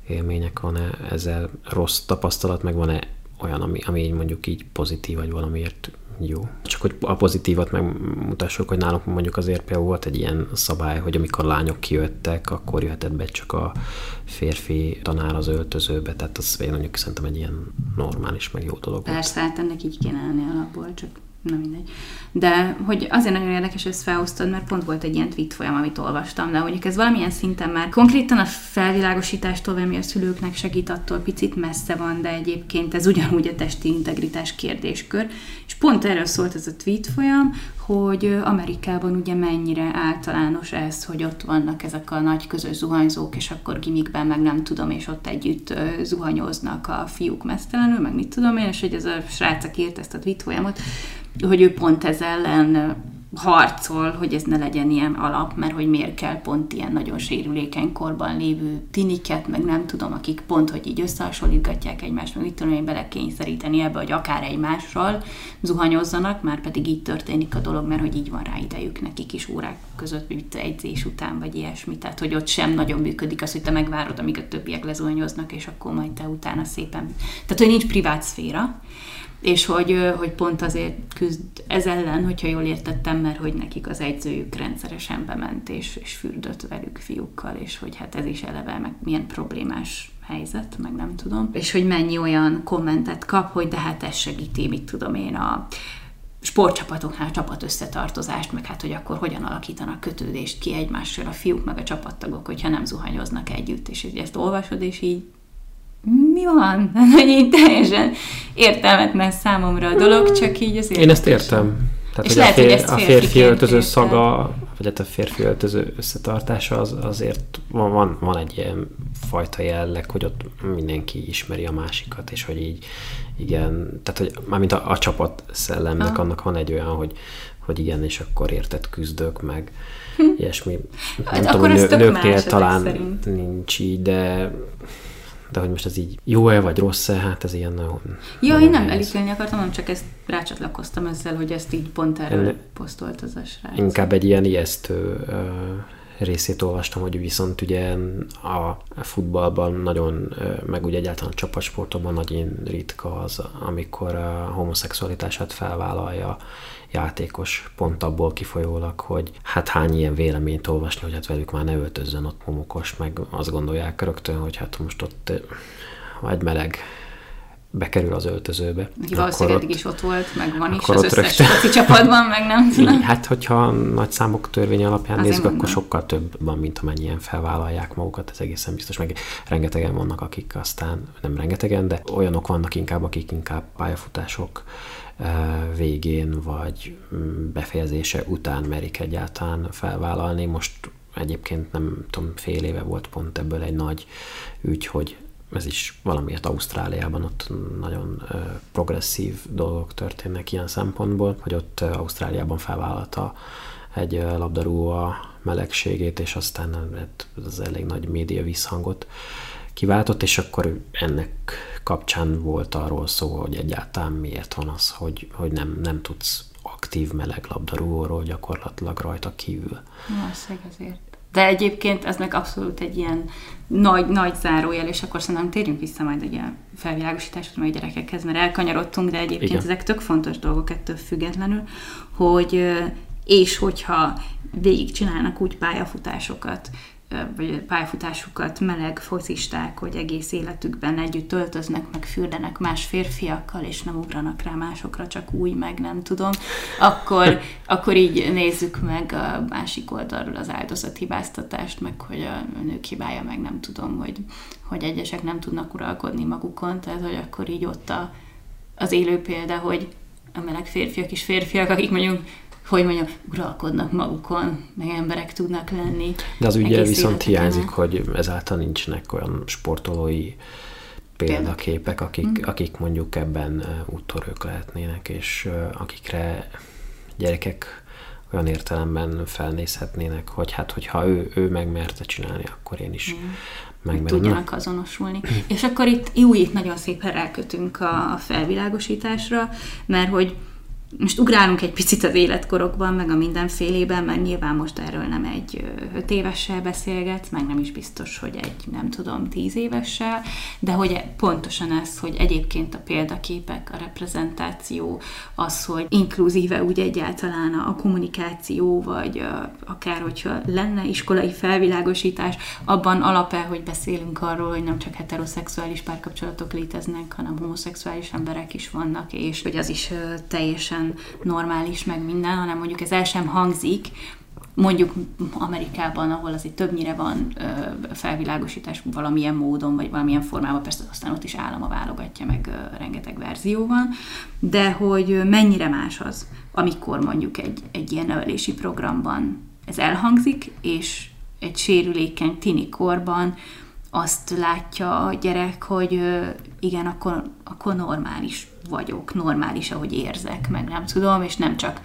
élmények, van-e ezzel rossz tapasztalat, meg van-e olyan, ami, ami így mondjuk így pozitív, vagy valamiért jó. Csak hogy a pozitívat megmutassuk, hogy nálunk mondjuk azért például volt egy ilyen szabály, hogy amikor lányok kijöttek, akkor jöhetett be csak a férfi tanár az öltözőbe, tehát az én mondjuk szerintem egy ilyen normális, meg jó dolog Persze, hát ennek így kéne alapból, csak na mindegy. De hogy azért nagyon érdekes, hogy ezt felhoztad, mert pont volt egy ilyen tweet folyam, amit olvastam, de mondjuk ez valamilyen szinten már konkrétan a felvilágosítástól, ami a szülőknek segít, attól picit messze van, de egyébként ez ugyanúgy a testi integritás kérdéskör. És pont erről szólt ez a tweet folyam, hogy Amerikában ugye mennyire általános ez, hogy ott vannak ezek a nagy közös zuhanyzók, és akkor gimikben meg nem tudom, és ott együtt zuhanyoznak a fiúk mesztelenül, meg mit tudom én, és hogy ez a srác, aki írt ezt a tweet hogy ő pont ez ellen harcol, hogy ez ne legyen ilyen alap, mert hogy miért kell pont ilyen nagyon sérülékeny korban lévő tiniket, meg nem tudom, akik pont, hogy így összehasonlítgatják egymást, meg mit tudom én belekényszeríteni ebbe, hogy akár egymással zuhanyozzanak, már pedig így történik a dolog, mert hogy így van rá idejük nekik is órák között, vagy egyzés után, vagy ilyesmi. Tehát, hogy ott sem nagyon működik az, hogy te megvárod, amíg a többiek lezuhanyoznak, és akkor majd te utána szépen. Tehát, hogy nincs privát szféra, és hogy, hogy pont azért küzd ez ellen, hogyha jól értettem, mert hogy nekik az egyzőjük rendszeresen bement és, és fürdött velük fiúkkal, és hogy hát ez is eleve meg milyen problémás helyzet, meg nem tudom. És hogy mennyi olyan kommentet kap, hogy de hát ez segíti, mit tudom én, a sportcsapatoknál csapat összetartozást, meg hát, hogy akkor hogyan alakítanak kötődést ki egymással a fiúk, meg a csapattagok, hogyha nem zuhanyoznak együtt, és ezt olvasod, és így mi van? Hogy így teljesen értelmetlen számomra a dolog, csak így azért... Én ezt értem. Tehát, és hogy lehet, a, fér, hogy a férfi öltöző szaga, vagy hát a férfi öltöző összetartása az, azért van, van, van egy ilyen fajta jelleg, hogy ott mindenki ismeri a másikat, és hogy így igen, tehát hogy mármint a, a csapat szellemnek ah. annak van egy olyan, hogy, hogy igen, és akkor érted küzdök, meg hm. ilyesmi. Hát nem tudom, nő, nőknél talán nincs így, de de hogy most ez így jó-e vagy rossz-e, hát ez ilyen nagyon... Ja, nagyon én nem elítélni akartam, hanem csak ezt rácsatlakoztam ezzel, hogy ezt így pont erről én posztolt az a srác. Inkább egy ilyen ijesztő részét olvastam, hogy viszont ugye a futballban nagyon, meg ugye egyáltalán a csapatsportokban nagyon ritka az, amikor a homoszexualitását felvállalja játékos pont abból kifolyólag, hogy hát hány ilyen véleményt olvasni, hogy hát velük már ne öltözzön ott momokos, meg azt gondolják rögtön, hogy hát most ott egy meleg bekerül az öltözőbe. Valószínűleg eddig is ott volt, meg van is az összes rögtön... csapatban, meg nem tudom. Hát, hogyha nagy számok törvény alapján Azért nézzük, mondom. akkor sokkal több van, mint amennyien felvállalják magukat, ez egészen biztos, meg rengetegen vannak, akik aztán, nem rengetegen, de olyanok vannak inkább, akik inkább pályafutások végén vagy mm, befejezése után merik egyáltalán felvállalni. Most egyébként nem tudom, fél éve volt pont ebből egy nagy ügy, hogy ez is valamiért Ausztráliában ott nagyon progresszív dolgok történnek ilyen szempontból, hogy ott Ausztráliában felvállalta egy labdarúgó a melegségét, és aztán az elég nagy média visszhangot kiváltott, és akkor ennek kapcsán volt arról szó, hogy egyáltalán miért van az, hogy, hogy nem, nem tudsz aktív meleg labdarúgóról gyakorlatilag rajta kívül. Valószínűleg ezért. De egyébként ez meg abszolút egy ilyen nagy, nagy zárójel, és akkor szerintem térjünk vissza majd ugye a felvilágosításra, majd gyerekekhez, mert elkanyarodtunk, de egyébként Igen. ezek tök fontos dolgok ettől függetlenül, hogy és hogyha végigcsinálnak úgy pályafutásokat, vagy pályafutásukat meleg focisták, hogy egész életükben együtt töltöznek, meg fürdenek más férfiakkal, és nem ugranak rá másokra, csak úgy, meg nem tudom, akkor, akkor így nézzük meg a másik oldalról az áldozathibáztatást, meg hogy a nők hibája, meg nem tudom, hogy, hogy egyesek nem tudnak uralkodni magukon, tehát hogy akkor így ott a, az élő példa, hogy a meleg férfiak is férfiak, akik mondjuk hogy mondjam, uralkodnak magukon, meg emberek tudnak lenni. De az ugye viszont hiányzik, hogy ezáltal nincsenek olyan sportolói példaképek, akik, mm. akik mondjuk ebben úttörők lehetnének, és akikre gyerekek olyan értelemben felnézhetnének, hogy hát, hogyha ő, ő megmerte csinálni, akkor én is mm. megmerem. Tudjanak azonosulni. és akkor itt jó, itt nagyon szépen rákötünk a, a felvilágosításra, mert hogy most ugrálunk egy picit az életkorokban, meg a mindenfélében, mert nyilván most erről nem egy öt évessel beszélget, meg nem is biztos, hogy egy, nem tudom, tíz évessel, de hogy pontosan ez, hogy egyébként a példaképek, a reprezentáció, az, hogy inkluzíve úgy egyáltalán a kommunikáció, vagy akár hogyha lenne iskolai felvilágosítás, abban alapel, hogy beszélünk arról, hogy nem csak heteroszexuális párkapcsolatok léteznek, hanem homoszexuális emberek is vannak, és hogy az is teljesen teljesen normális, meg minden, hanem mondjuk ez el sem hangzik, mondjuk Amerikában, ahol azért többnyire van ö, felvilágosítás valamilyen módon, vagy valamilyen formában, persze aztán ott is állama válogatja, meg ö, rengeteg verzió van, de hogy mennyire más az, amikor mondjuk egy, egy ilyen nevelési programban ez elhangzik, és egy sérülékeny tini korban azt látja a gyerek, hogy igen, akkor, akkor normális vagyok, normális, ahogy érzek, meg nem tudom, és nem csak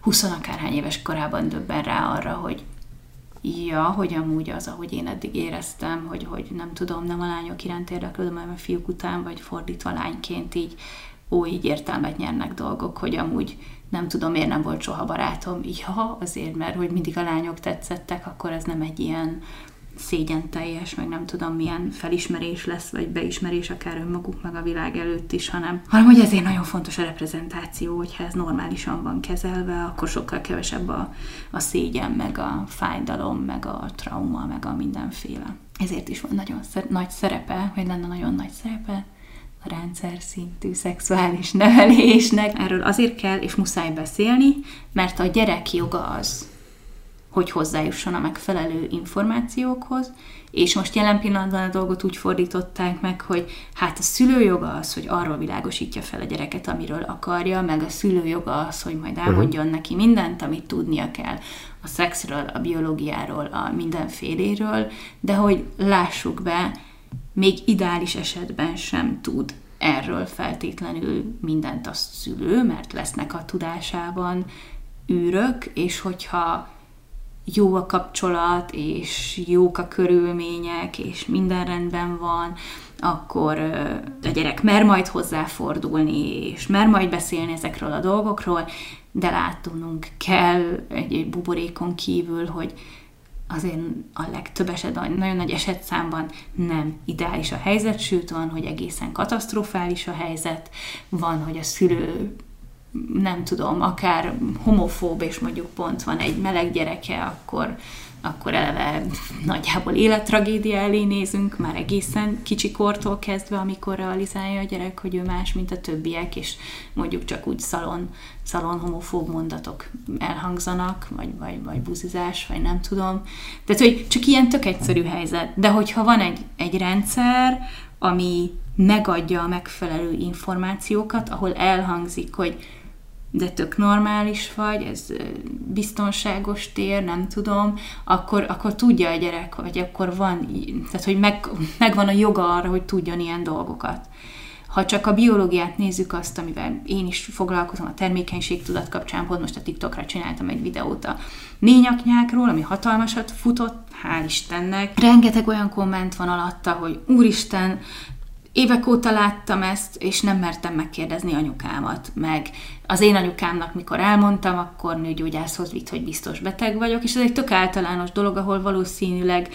20 akárhány éves korában döbben rá arra, hogy ja, hogy amúgy az, ahogy én eddig éreztem, hogy, hogy nem tudom, nem a lányok iránt érdeklődöm, hanem a fiúk után, vagy fordítva lányként így, ó, így értelmet nyernek dolgok, hogy amúgy nem tudom, miért nem volt soha barátom. Ja, azért, mert hogy mindig a lányok tetszettek, akkor ez nem egy ilyen szégyen teljes, meg nem tudom milyen felismerés lesz, vagy beismerés akár önmaguk, meg a világ előtt is, hanem, hanem hogy ezért nagyon fontos a reprezentáció, hogyha ez normálisan van kezelve, akkor sokkal kevesebb a, a szégyen, meg a fájdalom, meg a trauma, meg a mindenféle. Ezért is van nagyon szer- nagy szerepe, vagy lenne nagyon nagy szerepe a rendszer szintű szexuális nevelésnek. Erről azért kell és muszáj beszélni, mert a gyerek joga az, hogy hozzájusson a megfelelő információkhoz, és most jelen pillanatban a dolgot úgy fordították meg, hogy hát a szülőjoga az, hogy arról világosítja fel a gyereket, amiről akarja, meg a szülőjoga az, hogy majd elmondjon uh-huh. neki mindent, amit tudnia kell a szexről, a biológiáról, a mindenféléről, de hogy lássuk be, még ideális esetben sem tud erről feltétlenül mindent a szülő, mert lesznek a tudásában űrök, és hogyha jó a kapcsolat, és jók a körülmények, és minden rendben van, akkor a gyerek mer majd hozzáfordulni, és mer majd beszélni ezekről a dolgokról, de látnunk kell egy, egy buborékon kívül, hogy azért a legtöbb esetben, nagyon nagy esetszámban nem ideális a helyzet, sőt van, hogy egészen katasztrofális a helyzet, van, hogy a szülő nem tudom, akár homofób, és mondjuk pont van egy meleg gyereke, akkor, akkor eleve nagyjából élettragédia elé nézünk, már egészen kicsi kortól kezdve, amikor realizálja a gyerek, hogy ő más, mint a többiek, és mondjuk csak úgy szalon, szalon homofób mondatok elhangzanak, vagy, vagy, vagy buzizás, vagy nem tudom. Tehát, hogy csak ilyen tök egyszerű helyzet. De hogyha van egy, egy rendszer, ami megadja a megfelelő információkat, ahol elhangzik, hogy de tök normális vagy, ez biztonságos tér, nem tudom, akkor, akkor tudja a gyerek, vagy akkor van, tehát hogy meg, megvan a joga arra, hogy tudjon ilyen dolgokat. Ha csak a biológiát nézzük azt, amivel én is foglalkozom a termékenységtudat kapcsán, pont most a TikTokra csináltam egy videót a nényaknyákról, ami hatalmasat futott, hál' Istennek. Rengeteg olyan komment van alatta, hogy úristen, Évek óta láttam ezt, és nem mertem megkérdezni anyukámat, meg az én anyukámnak, mikor elmondtam, akkor nőgyógyászhoz vitt, hogy biztos beteg vagyok, és ez egy tök általános dolog, ahol valószínűleg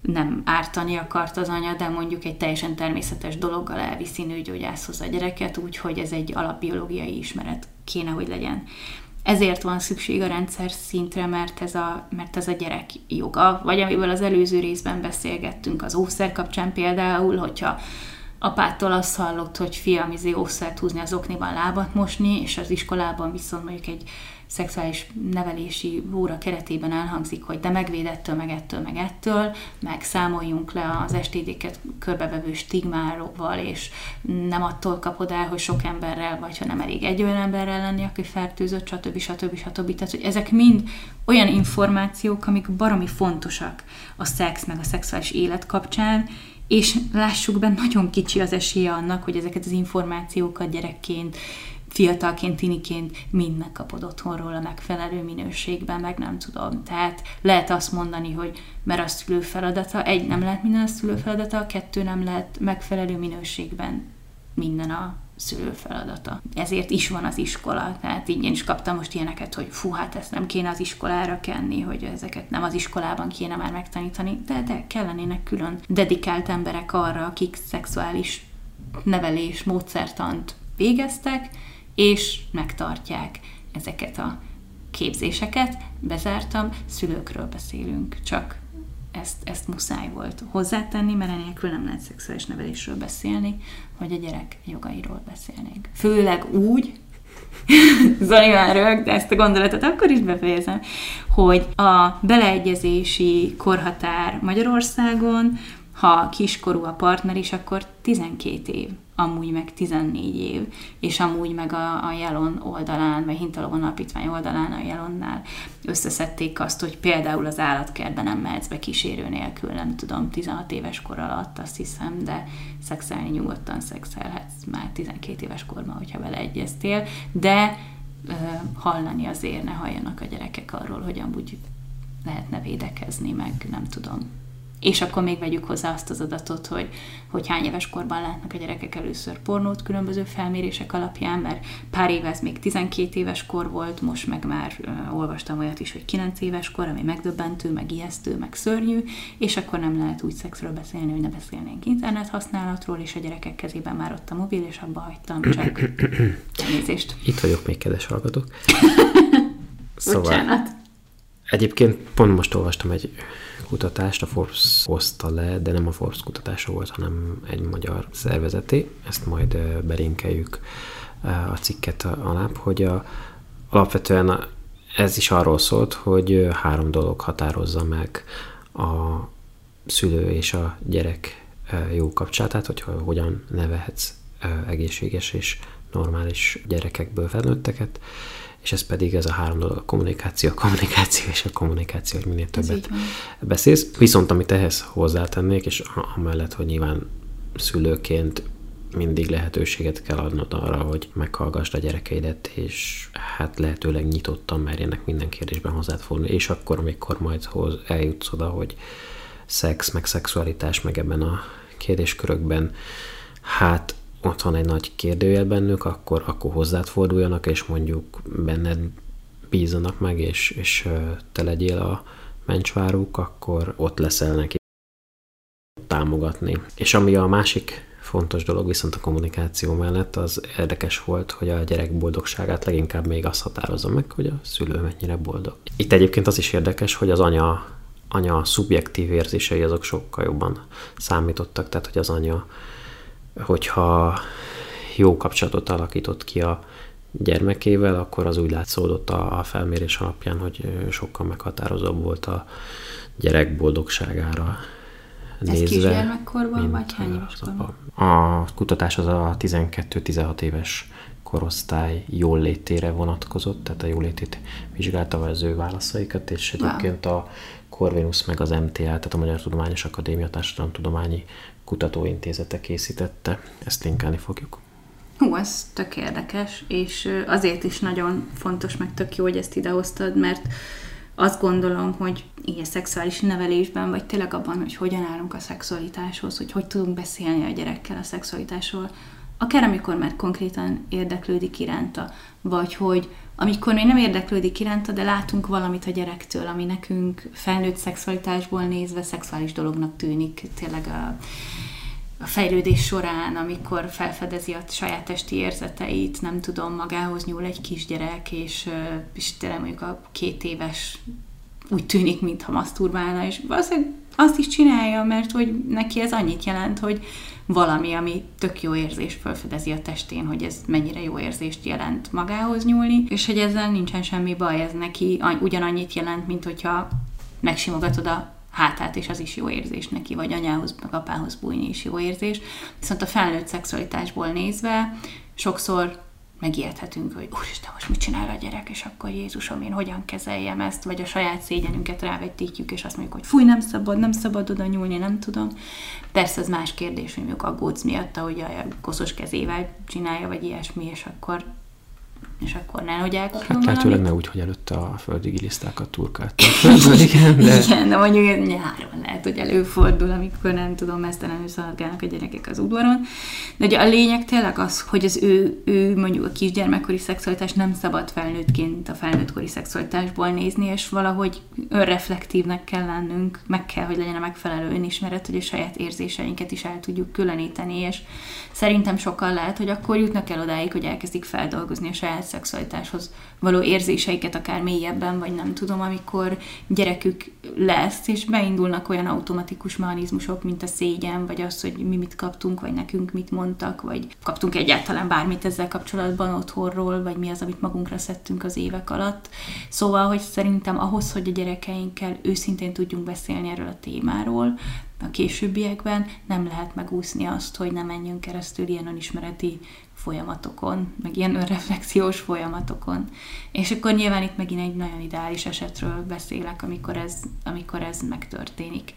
nem ártani akart az anya, de mondjuk egy teljesen természetes dologgal elviszi nőgyógyászhoz a gyereket, úgyhogy ez egy alapbiológiai ismeret kéne, hogy legyen. Ezért van szükség a rendszer szintre, mert ez a, mert ez a gyerek joga, vagy amivel az előző részben beszélgettünk az ószer kapcsán például, hogyha apától azt hallott, hogy fiam izé ószert húzni az okniban lábat mosni, és az iskolában viszont mondjuk egy szexuális nevelési óra keretében elhangzik, hogy de megvédettől, meg ettől, meg ettől, meg számoljunk le az STD-ket körbevevő stigmáról, és nem attól kapod el, hogy sok emberrel, vagy ha nem elég egy olyan emberrel lenni, aki fertőzött, stb. stb. stb. Tehát, hogy ezek mind olyan információk, amik baromi fontosak a szex, meg a szexuális élet kapcsán, és lássuk be, nagyon kicsi az esélye annak, hogy ezeket az információkat gyerekként, fiatalként, tiniként mind megkapod otthonról a megfelelő minőségben, meg nem tudom. Tehát lehet azt mondani, hogy mert a szülő feladata, egy nem lehet minden a szülő feladata, kettő nem lehet megfelelő minőségben minden a szülő feladata. Ezért is van az iskola. Tehát így én is kaptam most ilyeneket, hogy fú, hát ezt nem kéne az iskolára kenni, hogy ezeket nem az iskolában kéne már megtanítani, de, de kellenének külön dedikált emberek arra, akik szexuális nevelés módszertant végeztek, és megtartják ezeket a képzéseket. Bezártam, szülőkről beszélünk, csak ezt, ezt muszáj volt hozzátenni, mert enélkül nem lehet szexuális nevelésről beszélni, hogy a gyerek jogairól beszélnék. Főleg úgy, Zoli már rög, de ezt a gondolatot akkor is befejezem, hogy a beleegyezési korhatár Magyarországon, ha kiskorú a partner is, akkor 12 év amúgy meg 14 év, és amúgy meg a, a Jelon oldalán, vagy Hintalóan Alapítvány oldalán a Jelonnál összeszedték azt, hogy például az állatkertben nem mehetsz be kísérő nélkül, nem tudom, 16 éves kor alatt, azt hiszem, de szexelni nyugodtan szexelhetsz már 12 éves korban, hogyha beleegyeztél, de ö, hallani azért ne halljanak a gyerekek arról, hogy amúgy lehetne védekezni, meg nem tudom, és akkor még vegyük hozzá azt az adatot, hogy, hogy hány éves korban látnak a gyerekek először pornót különböző felmérések alapján, mert pár éve ez még 12 éves kor volt, most meg már uh, olvastam olyat is, hogy 9 éves kor, ami megdöbbentő, meg ijesztő, meg szörnyű, és akkor nem lehet úgy szexről beszélni, hogy ne beszélnénk internet használatról, és a gyerekek kezében már ott a mobil, és abba hagytam csak nézést. Itt vagyok még, kedves hallgatók. szóval, Bocsánat. Egyébként pont most olvastam egy kutatást, a Forbes hozta le, de nem a Forbes kutatása volt, hanem egy magyar szervezeté. Ezt majd belinkeljük a cikket alá, hogy a, alapvetően ez is arról szólt, hogy három dolog határozza meg a szülő és a gyerek jó kapcsolatát, hogy hogyan nevehetsz egészséges és normális gyerekekből felnőtteket és ez pedig ez a három dolog, a kommunikáció, a kommunikáció és a kommunikáció, hogy minél többet beszélsz. Viszont amit ehhez hozzátennék, és amellett, hogy nyilván szülőként mindig lehetőséget kell adnod arra, hogy meghallgassd a gyerekeidet, és hát lehetőleg nyitottan merjenek minden kérdésben hozzád fordulni, és akkor, amikor majd hoz, eljutsz oda, hogy szex, meg szexualitás, meg ebben a kérdéskörökben, hát ott van egy nagy kérdőjel bennük, akkor, akkor hozzád forduljanak, és mondjuk benned bízanak meg, és, és te legyél a mencsváruk, akkor ott leszel neki támogatni. És ami a másik fontos dolog viszont a kommunikáció mellett, az érdekes volt, hogy a gyerek boldogságát leginkább még azt határozza meg, hogy a szülő mennyire boldog. Itt egyébként az is érdekes, hogy az anya, anya szubjektív érzései azok sokkal jobban számítottak, tehát hogy az anya hogyha jó kapcsolatot alakított ki a gyermekével, akkor az úgy látszódott a, a felmérés alapján, hogy sokkal meghatározóbb volt a gyerek boldogságára Ez nézve. Ez kisgyermekkorban, vagy hány éves A kutatás az a 12-16 éves korosztály jólétére vonatkozott, tehát a jólétét vizsgálta az ő válaszaikat, és egyébként a Corvinus meg az MTA, tehát a Magyar Tudományos Akadémia Társadalomtudományi Kutatóintézete készítette. Ezt linkelni fogjuk. Hú, ez tök érdekes, és azért is nagyon fontos, meg tök jó, hogy ezt idehoztad, mert azt gondolom, hogy ilyen szexuális nevelésben, vagy tényleg abban, hogy hogyan állunk a szexualitáshoz, hogy hogy tudunk beszélni a gyerekkel a szexualitásról, akár amikor már konkrétan érdeklődik iránta, vagy hogy amikor még nem érdeklődik iránta, de látunk valamit a gyerektől, ami nekünk felnőtt szexualitásból nézve szexuális dolognak tűnik, tényleg a, a fejlődés során, amikor felfedezi a saját testi érzeteit, nem tudom, magához nyúl egy kisgyerek, és, és tényleg mondjuk a két éves úgy tűnik, mintha maszturbálna, és valószínűleg azt is csinálja, mert hogy neki ez annyit jelent, hogy valami, ami tök jó érzés felfedezi a testén, hogy ez mennyire jó érzést jelent magához nyúlni, és hogy ezzel nincsen semmi baj, ez neki ugyanannyit jelent, mint hogyha megsimogatod a hátát, és az is jó érzés neki, vagy anyához, meg apához bújni is jó érzés. Viszont a felnőtt szexualitásból nézve sokszor megijedhetünk, hogy úristen, most mit csinál a gyerek, és akkor Jézusom, én hogyan kezeljem ezt, vagy a saját szégyenünket rávetítjük, és azt mondjuk, hogy fúj, nem szabad, nem szabad oda nyúlni, nem tudom. Persze az más kérdés, hogy mondjuk aggódsz miatt, hogy a koszos kezével csinálja, vagy ilyesmi, és akkor és akkor ne, hogy elkapjon Hát lehetőleg ne úgy, hogy előtte a földi gilisztákat turkált. igen, de... igen, de mondjuk ez nyáron lehet, hogy előfordul, amikor nem tudom, mesztelenül szaladgálnak a gyerekek az udvaron. De ugye a lényeg tényleg az, hogy az ő, ő mondjuk a kisgyermekkori szexualitás nem szabad felnőttként a felnőttkori szexualitásból nézni, és valahogy önreflektívnek kell lennünk, meg kell, hogy legyen a megfelelő önismeret, hogy a saját érzéseinket is el tudjuk különíteni, és szerintem sokkal lehet, hogy akkor jutnak el odáig, hogy elkezdik feldolgozni a saját szexualitáshoz való érzéseiket akár mélyebben, vagy nem tudom, amikor gyerekük lesz, és beindulnak olyan automatikus mechanizmusok, mint a szégyen, vagy az, hogy mi mit kaptunk, vagy nekünk mit mondtak, vagy kaptunk egyáltalán bármit ezzel kapcsolatban otthonról, vagy mi az, amit magunkra szedtünk az évek alatt. Szóval, hogy szerintem ahhoz, hogy a gyerekeinkkel őszintén tudjunk beszélni erről a témáról, a későbbiekben nem lehet megúszni azt, hogy nem menjünk keresztül ilyen önismereti folyamatokon, meg ilyen önreflexiós folyamatokon. És akkor nyilván itt megint egy nagyon ideális esetről beszélek, amikor ez, amikor ez megtörténik.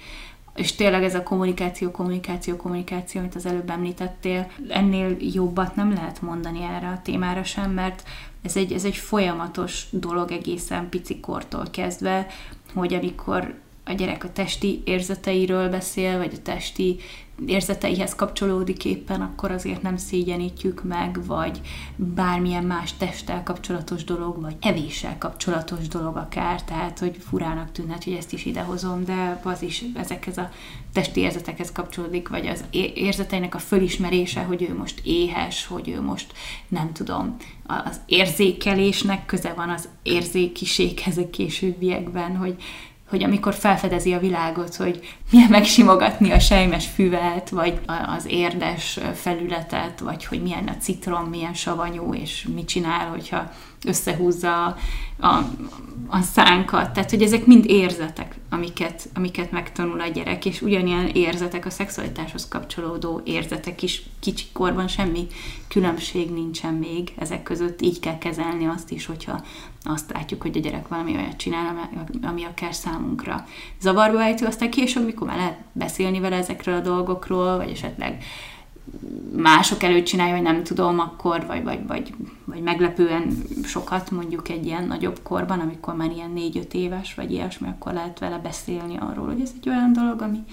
És tényleg ez a kommunikáció, kommunikáció, kommunikáció, amit az előbb említettél, ennél jobbat nem lehet mondani erre a témára sem, mert ez egy, ez egy folyamatos dolog egészen picikortól kezdve, hogy amikor a gyerek a testi érzeteiről beszél, vagy a testi érzeteihez kapcsolódik éppen, akkor azért nem szégyenítjük meg, vagy bármilyen más testtel kapcsolatos dolog, vagy evéssel kapcsolatos dolog akár, tehát hogy furának tűnhet, hogy ezt is idehozom, de az is ezekhez a testi érzetekhez kapcsolódik, vagy az érzeteinek a fölismerése, hogy ő most éhes, hogy ő most nem tudom, az érzékelésnek köze van az érzékiséghez a későbbiekben, hogy hogy amikor felfedezi a világot, hogy milyen megsimogatni a sejmes füvet, vagy az érdes felületet, vagy hogy milyen a citrom, milyen savanyú, és mit csinál, hogyha összehúzza a, a szánkat. Tehát, hogy ezek mind érzetek, amiket, amiket megtanul a gyerek, és ugyanilyen érzetek, a szexualitáshoz kapcsolódó érzetek is kicsikorban semmi különbség nincsen még ezek között. Így kell kezelni azt is, hogyha azt látjuk, hogy a gyerek valami olyat csinál, ami akár számunkra zavarba ejtő, aztán később, mikor már lehet beszélni vele ezekről a dolgokról, vagy esetleg mások előtt csinálja, vagy nem tudom, akkor, vagy, vagy, vagy, vagy meglepően sokat mondjuk egy ilyen nagyobb korban, amikor már ilyen négy-öt éves, vagy ilyesmi, akkor lehet vele beszélni arról, hogy ez egy olyan dolog, ami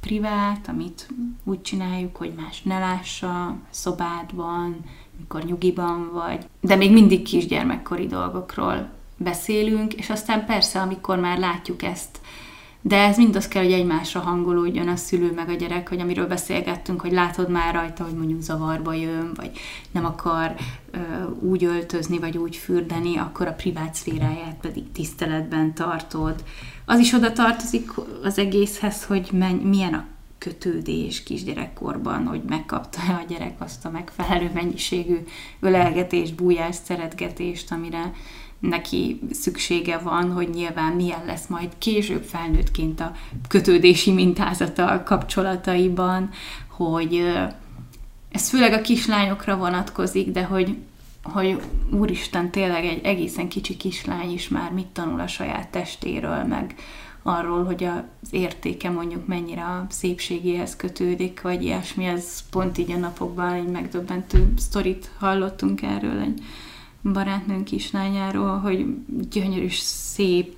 privát, amit úgy csináljuk, hogy más ne lássa, szobádban, mikor nyugiban vagy. De még mindig kisgyermekkori dolgokról beszélünk, és aztán persze, amikor már látjuk ezt de ez mind az kell, hogy egymásra hangolódjon a szülő meg a gyerek, hogy amiről beszélgettünk, hogy látod már rajta, hogy mondjuk zavarba jön, vagy nem akar ö, úgy öltözni, vagy úgy fürdeni, akkor a privát szféráját pedig tiszteletben tartod. Az is oda tartozik az egészhez, hogy menj, milyen a kötődés kisgyerekkorban, hogy megkapta a gyerek azt a megfelelő mennyiségű ölelgetést, bújást, szeretgetést, amire neki szüksége van, hogy nyilván milyen lesz majd később felnőttként a kötődési mintázata a kapcsolataiban, hogy ez főleg a kislányokra vonatkozik, de hogy, hogy úristen, tényleg egy egészen kicsi kislány is már mit tanul a saját testéről, meg arról, hogy az értéke mondjuk mennyire a szépségéhez kötődik, vagy ilyesmi, ez pont így a napokban egy megdöbbentő sztorit hallottunk erről, egy barátnőnk kislányáról, hogy gyönyörű, szép,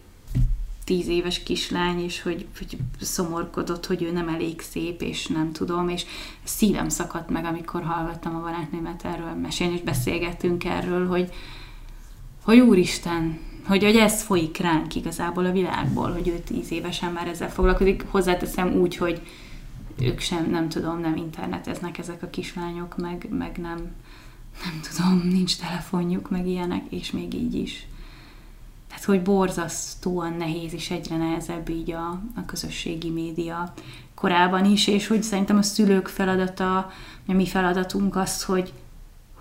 tíz éves kislány, és hogy, hogy szomorkodott, hogy ő nem elég szép, és nem tudom, és szívem szakadt meg, amikor hallgattam a barátnőmet erről mesélni, és beszélgettünk erről, hogy, hogy úristen, hogy, hogy ez folyik ránk igazából a világból, hogy ő tíz évesen már ezzel foglalkozik. Hozzáteszem úgy, hogy ők sem, nem tudom, nem interneteznek ezek a kislányok, meg, meg nem, nem tudom, nincs telefonjuk, meg ilyenek, és még így is. Tehát, hogy borzasztóan nehéz, és egyre nehezebb így a, a közösségi média korában is, és hogy szerintem a szülők feladata, a mi feladatunk az, hogy,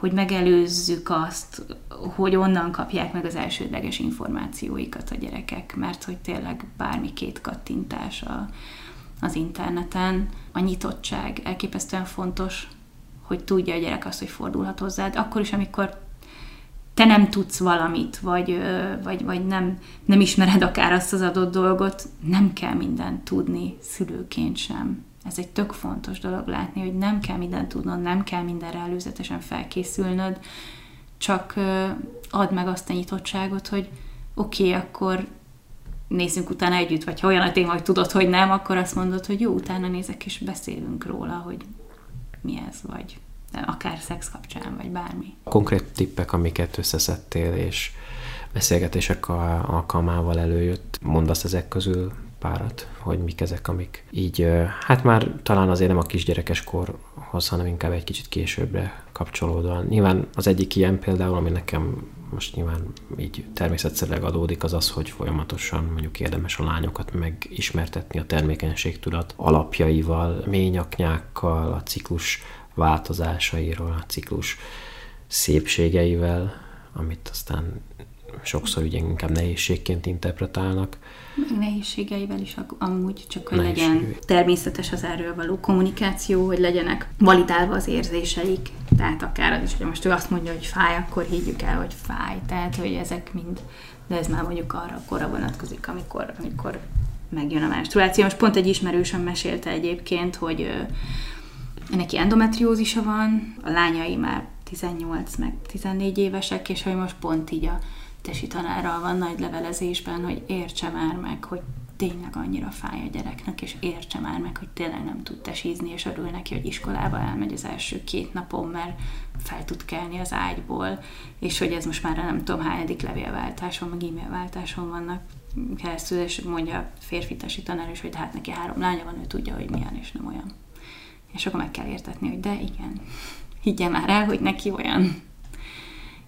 hogy megelőzzük azt, hogy onnan kapják meg az elsődleges információikat a gyerekek, mert hogy tényleg bármi két kattintás a, az interneten, a nyitottság elképesztően fontos, hogy tudja a gyerek azt, hogy fordulhat hozzád, akkor is, amikor te nem tudsz valamit, vagy, vagy, vagy nem, nem ismered akár azt az adott dolgot, nem kell mindent tudni szülőként sem. Ez egy tök fontos dolog látni, hogy nem kell mindent tudnod, nem kell mindenre előzetesen felkészülnöd, csak add meg azt a nyitottságot, hogy oké, okay, akkor nézzünk utána együtt, vagy ha olyan a téma, hogy tudod, hogy nem, akkor azt mondod, hogy jó, utána nézek, és beszélünk róla, hogy mi ez, vagy akár szex kapcsán, vagy bármi. Konkrét tippek, amiket összeszedtél, és beszélgetések alkalmával előjött, mondasz ezek közül párat, hogy mik ezek, amik így, hát már talán azért nem a kisgyerekes korhoz, hanem inkább egy kicsit későbbre kapcsolódóan. Nyilván az egyik ilyen például, ami nekem most nyilván így természetszerűleg adódik, az az, hogy folyamatosan mondjuk érdemes a lányokat megismertetni a termékenységtudat alapjaival, ményaknyákkal, a ciklus változásairól, a ciklus szépségeivel, amit aztán sokszor ugye inkább nehézségként interpretálnak. Meg nehézségeivel is amúgy, csak hogy legyen természetes az erről való kommunikáció, hogy legyenek validálva az érzéseik. Tehát akár az is, hogy most ő azt mondja, hogy fáj, akkor higgyük el, hogy fáj. Tehát, hogy ezek mind, de ez már mondjuk arra korra vonatkozik, amikor, amikor megjön a menstruáció. Most pont egy ismerősöm mesélte egyébként, hogy neki endometriózisa van, a lányai már 18 meg 14 évesek, és hogy most pont így a tesi tanárral van nagy levelezésben, hogy értse már meg, hogy tényleg annyira fáj a gyereknek, és értse már meg, hogy tényleg nem tud tesízni, és örül neki, hogy iskolába elmegy az első két napon, mert fel tud kelni az ágyból, és hogy ez most már nem tudom, hányadik levélváltáson, meg e-mailváltáson vannak keresztül, és mondja a férfi tesi tanár is, hogy hát neki három lánya van, ő tudja, hogy milyen, és nem olyan. És akkor meg kell értetni, hogy de igen, higgye már el, hogy neki olyan.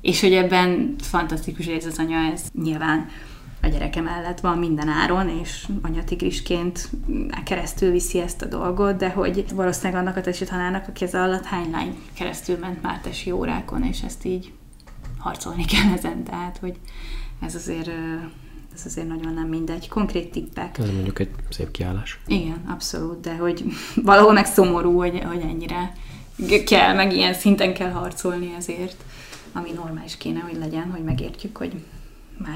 És hogy ebben fantasztikus, ez az anya, ez nyilván a gyereke mellett van minden áron, és anyatigrisként keresztül viszi ezt a dolgot, de hogy valószínűleg annak a tesi tanárnak, aki ez alatt hány lány keresztül ment már tesi órákon, és ezt így harcolni kell ezen, tehát hogy ez azért ez azért nagyon nem mindegy. Konkrét tippek. Ez mondjuk egy szép kiállás. Igen, abszolút, de hogy valahol meg szomorú, hogy, hogy ennyire kell, meg ilyen szinten kell harcolni ezért, ami normális kéne, hogy legyen, hogy megértjük, hogy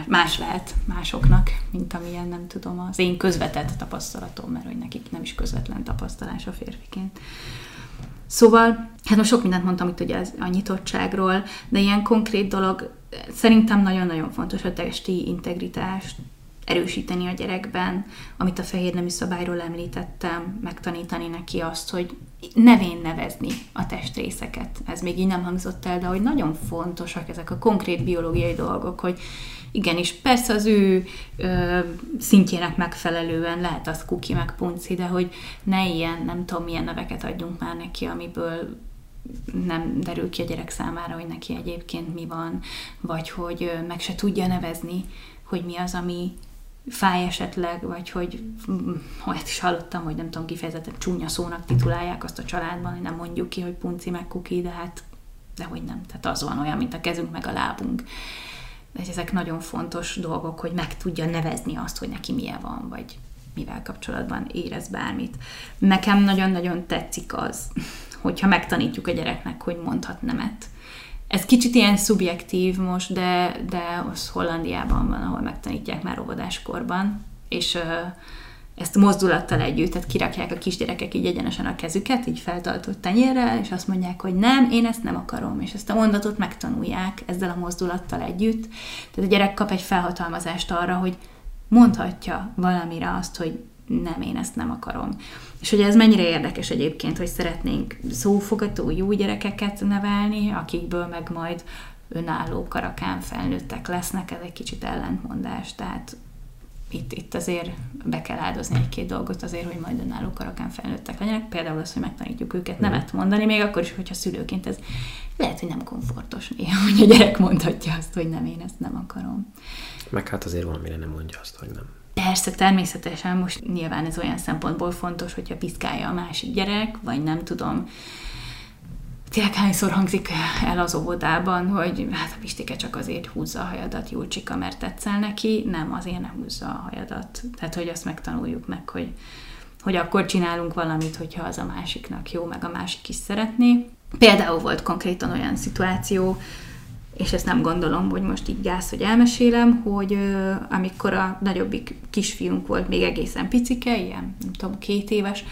más lehet másoknak, mint amilyen, nem tudom, az én közvetett tapasztalatom, mert hogy nekik nem is közvetlen tapasztalás a férfiként. Szóval, hát most sok mindent mondtam itt ugye a nyitottságról, de ilyen konkrét dolog, szerintem nagyon-nagyon fontos a testi integritást erősíteni a gyerekben, amit a fehér nemű szabályról említettem, megtanítani neki azt, hogy nevén nevezni a testrészeket. Ez még így nem hangzott el, de hogy nagyon fontosak ezek a konkrét biológiai dolgok, hogy igenis, persze az ő ö, szintjének megfelelően lehet az kuki meg punci, de hogy ne ilyen, nem tudom, milyen neveket adjunk már neki, amiből nem derül ki a gyerek számára, hogy neki egyébként mi van, vagy hogy meg se tudja nevezni, hogy mi az, ami fáj esetleg, vagy hogy olyat is hallottam, hogy nem tudom, kifejezetten csúnya szónak titulálják azt a családban, hogy nem mondjuk ki, hogy punci meg kuki, de hát de hogy nem. Tehát az van olyan, mint a kezünk meg a lábunk. De ezek nagyon fontos dolgok, hogy meg tudja nevezni azt, hogy neki milyen van, vagy mivel kapcsolatban érez bármit. Nekem nagyon-nagyon tetszik az, hogyha megtanítjuk a gyereknek, hogy mondhat nemet ez kicsit ilyen szubjektív most, de, de az Hollandiában van, ahol megtanítják már óvodáskorban, és ezt mozdulattal együtt, tehát kirakják a kisgyerekek így egyenesen a kezüket, így feltartott tenyérrel, és azt mondják, hogy nem, én ezt nem akarom, és ezt a mondatot megtanulják ezzel a mozdulattal együtt. Tehát a gyerek kap egy felhatalmazást arra, hogy mondhatja valamire azt, hogy nem, én ezt nem akarom. És hogy ez mennyire érdekes egyébként, hogy szeretnénk szófogató jó gyerekeket nevelni, akikből meg majd önálló karakán felnőttek lesznek, ez egy kicsit ellentmondás, tehát itt, itt azért be kell áldozni egy-két dolgot azért, hogy majd önálló karakán felnőttek legyenek. Például az, hogy megtanítjuk őket nemet mondani, még akkor is, hogyha szülőként ez lehet, hogy nem komfortos néha, hogy a gyerek mondhatja azt, hogy nem, én ezt nem akarom. Meg hát azért valamire nem mondja azt, hogy nem. Persze, természetesen most nyilván ez olyan szempontból fontos, hogyha piszkálja a másik gyerek, vagy nem tudom, tényleg hányszor hangzik el az óvodában, hogy hát a Pistike csak azért húzza a hajadat, Julcsika, mert tetszel neki, nem, azért nem húzza a hajadat. Tehát, hogy azt megtanuljuk meg, hogy, hogy akkor csinálunk valamit, hogyha az a másiknak jó, meg a másik is szeretné. Például volt konkrétan olyan szituáció, és ezt nem gondolom, hogy most így gáz, hogy elmesélem, hogy ö, amikor a nagyobbik kisfiunk volt még egészen picike, ilyen, nem tudom, két éves,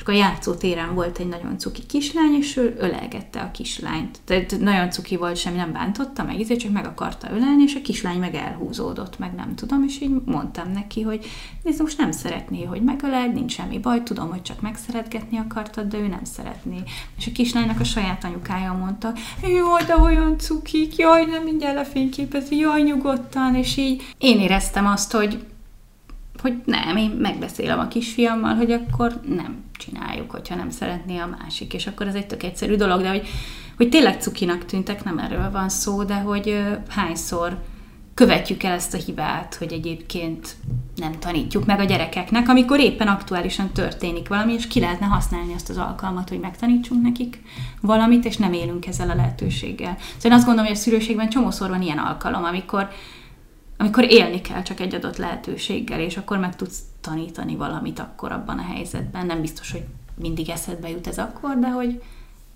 akkor a játszótéren volt egy nagyon cuki kislány, és ő ölelgette a kislányt. Tehát nagyon cuki volt, semmi nem bántotta meg, ezért csak meg akarta ölelni, és a kislány meg elhúzódott, meg nem tudom, és így mondtam neki, hogy nézd, most nem szeretné, hogy megöleld, nincs semmi baj, tudom, hogy csak megszeretgetni akartad, de ő nem szeretné. És a kislánynak a saját anyukája mondta, jaj, de olyan cukik, jaj, nem mindjárt lefényképezni, jaj, nyugodtan, és így én éreztem azt, hogy hogy nem, én megbeszélem a kisfiammal, hogy akkor nem csináljuk, hogyha nem szeretné a másik, és akkor ez egy tök egyszerű dolog, de hogy, hogy tényleg cukinak tűntek, nem erről van szó, de hogy hányszor követjük el ezt a hibát, hogy egyébként nem tanítjuk meg a gyerekeknek, amikor éppen aktuálisan történik valami, és ki lehetne használni azt az alkalmat, hogy megtanítsunk nekik valamit, és nem élünk ezzel a lehetőséggel. Szóval én azt gondolom, hogy a szülőségben csomószor van ilyen alkalom, amikor, amikor élni kell csak egy adott lehetőséggel, és akkor meg tudsz tanítani valamit akkor abban a helyzetben. Nem biztos, hogy mindig eszedbe jut ez akkor, de hogy,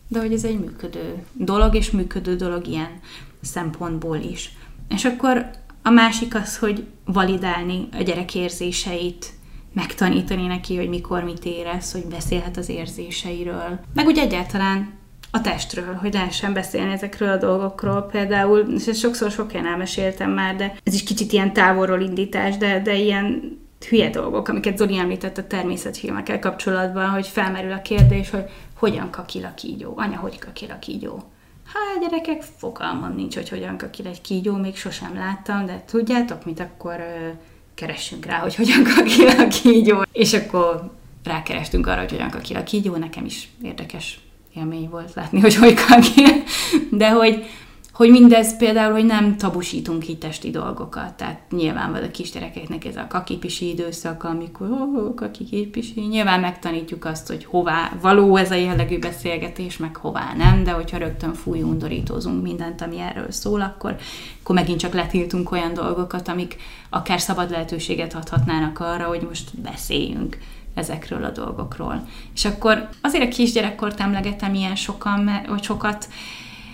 de hogy ez egy működő dolog, és működő dolog ilyen szempontból is. És akkor a másik az, hogy validálni a gyerek érzéseit, megtanítani neki, hogy mikor mit érez, hogy beszélhet az érzéseiről. Meg úgy egyáltalán a testről, hogy lehessen beszélni ezekről a dolgokról például, és ezt sokszor sok helyen elmeséltem már, de ez is kicsit ilyen távolról indítás, de, de ilyen hülye dolgok, amiket Zoli említett a természetfilmekkel kapcsolatban, hogy felmerül a kérdés, hogy hogyan kakil a kígyó, anya, hogy kakil a kígyó. Hát gyerekek, fogalmam nincs, hogy hogyan kakil egy kígyó, még sosem láttam, de tudjátok mit, akkor ö, keressünk rá, hogy hogyan kakil a kígyó. És akkor rákerestünk arra, hogy hogyan kakil a kígyó, nekem is érdekes élmény volt látni, hogy hogy kakil. De hogy, hogy mindez például, hogy nem tabusítunk így testi dolgokat. Tehát nyilván van a kisgyerekeknek ez a kakipisi időszak, amikor oh, kakipisi, nyilván megtanítjuk azt, hogy hová való ez a jellegű beszélgetés, meg hová nem, de hogyha rögtön fúj, undorítózunk mindent, ami erről szól, akkor, akkor megint csak letiltunk olyan dolgokat, amik akár szabad lehetőséget adhatnának arra, hogy most beszéljünk ezekről a dolgokról. És akkor azért a kisgyerekkort emlegetem ilyen sokan, vagy sokat,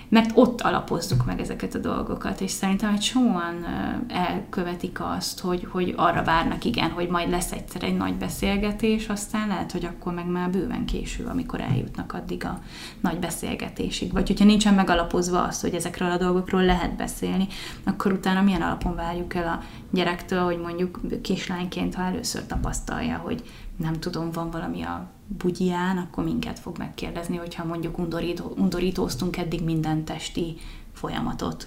mert ott alapozzuk meg ezeket a dolgokat, és szerintem egy csomóan elkövetik azt, hogy, hogy arra várnak, igen, hogy majd lesz egyszer egy nagy beszélgetés, aztán lehet, hogy akkor meg már bőven késő, amikor eljutnak addig a nagy beszélgetésig. Vagy hogyha nincsen megalapozva az, hogy ezekről a dolgokról lehet beszélni, akkor utána milyen alapon várjuk el a gyerektől, hogy mondjuk kislányként, ha először tapasztalja, hogy nem tudom, van valami a bugyján, akkor minket fog megkérdezni, hogyha mondjuk undorító, undorítóztunk eddig minden testi folyamatot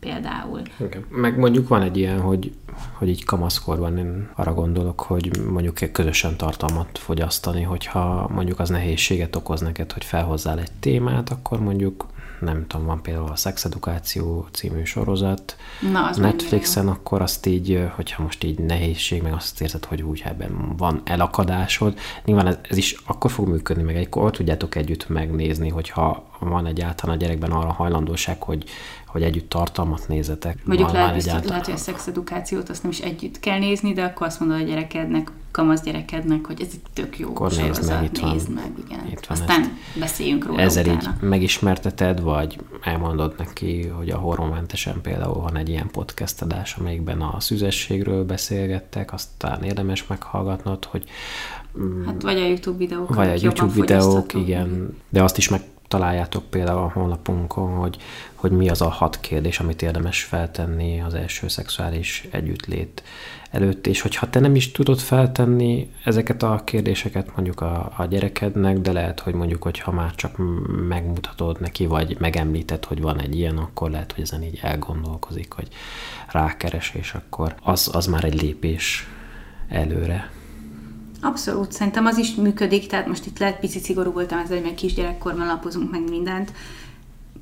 például. Okay. Meg mondjuk van egy ilyen, hogy, hogy így kamaszkorban én arra gondolok, hogy mondjuk közösen tartalmat fogyasztani, hogyha mondjuk az nehézséget okoz neked, hogy felhozzál egy témát, akkor mondjuk nem tudom, van például a Szexedukáció című sorozat Na, az Netflixen, akkor azt így, hogyha most így nehézség, meg azt érzed, hogy úgy ebben van elakadásod, nyilván ez, ez is akkor fog működni, meg egykor tudjátok együtt megnézni, hogyha van egyáltalán a gyerekben arra hajlandóság, hogy, hogy együtt tartalmat nézetek. Mondjuk lehet, egyáltalán... lehet, hogy a szexedukációt azt nem is együtt kell nézni, de akkor azt mondod a gyerekednek, kamasz gyerekednek, hogy ez egy tök jó akkor sorozat, nézd meg, itt nézd van, meg, igen. Itt van Aztán ezt, beszéljünk róla Ezzel utána. így megismerteted, vagy elmondod neki, hogy a hormonmentesen például van egy ilyen podcast adás, amelyikben a szüzességről beszélgettek, aztán érdemes meghallgatnod, hogy mm, Hát vagy a YouTube videók. Vagy a YouTube videók, igen. De azt is meg találjátok például a honlapunkon, hogy, hogy mi az a hat kérdés, amit érdemes feltenni az első szexuális együttlét előtt, és hogyha te nem is tudod feltenni ezeket a kérdéseket mondjuk a, a gyerekednek, de lehet, hogy mondjuk, hogyha már csak megmutatod neki, vagy megemlíted, hogy van egy ilyen, akkor lehet, hogy ezen így elgondolkozik, hogy rákeres, és akkor az, az már egy lépés előre. Abszolút, szerintem az is működik, tehát most itt lehet picit szigorú voltam ezzel, hogy meg kisgyerekkorban lapozunk meg mindent.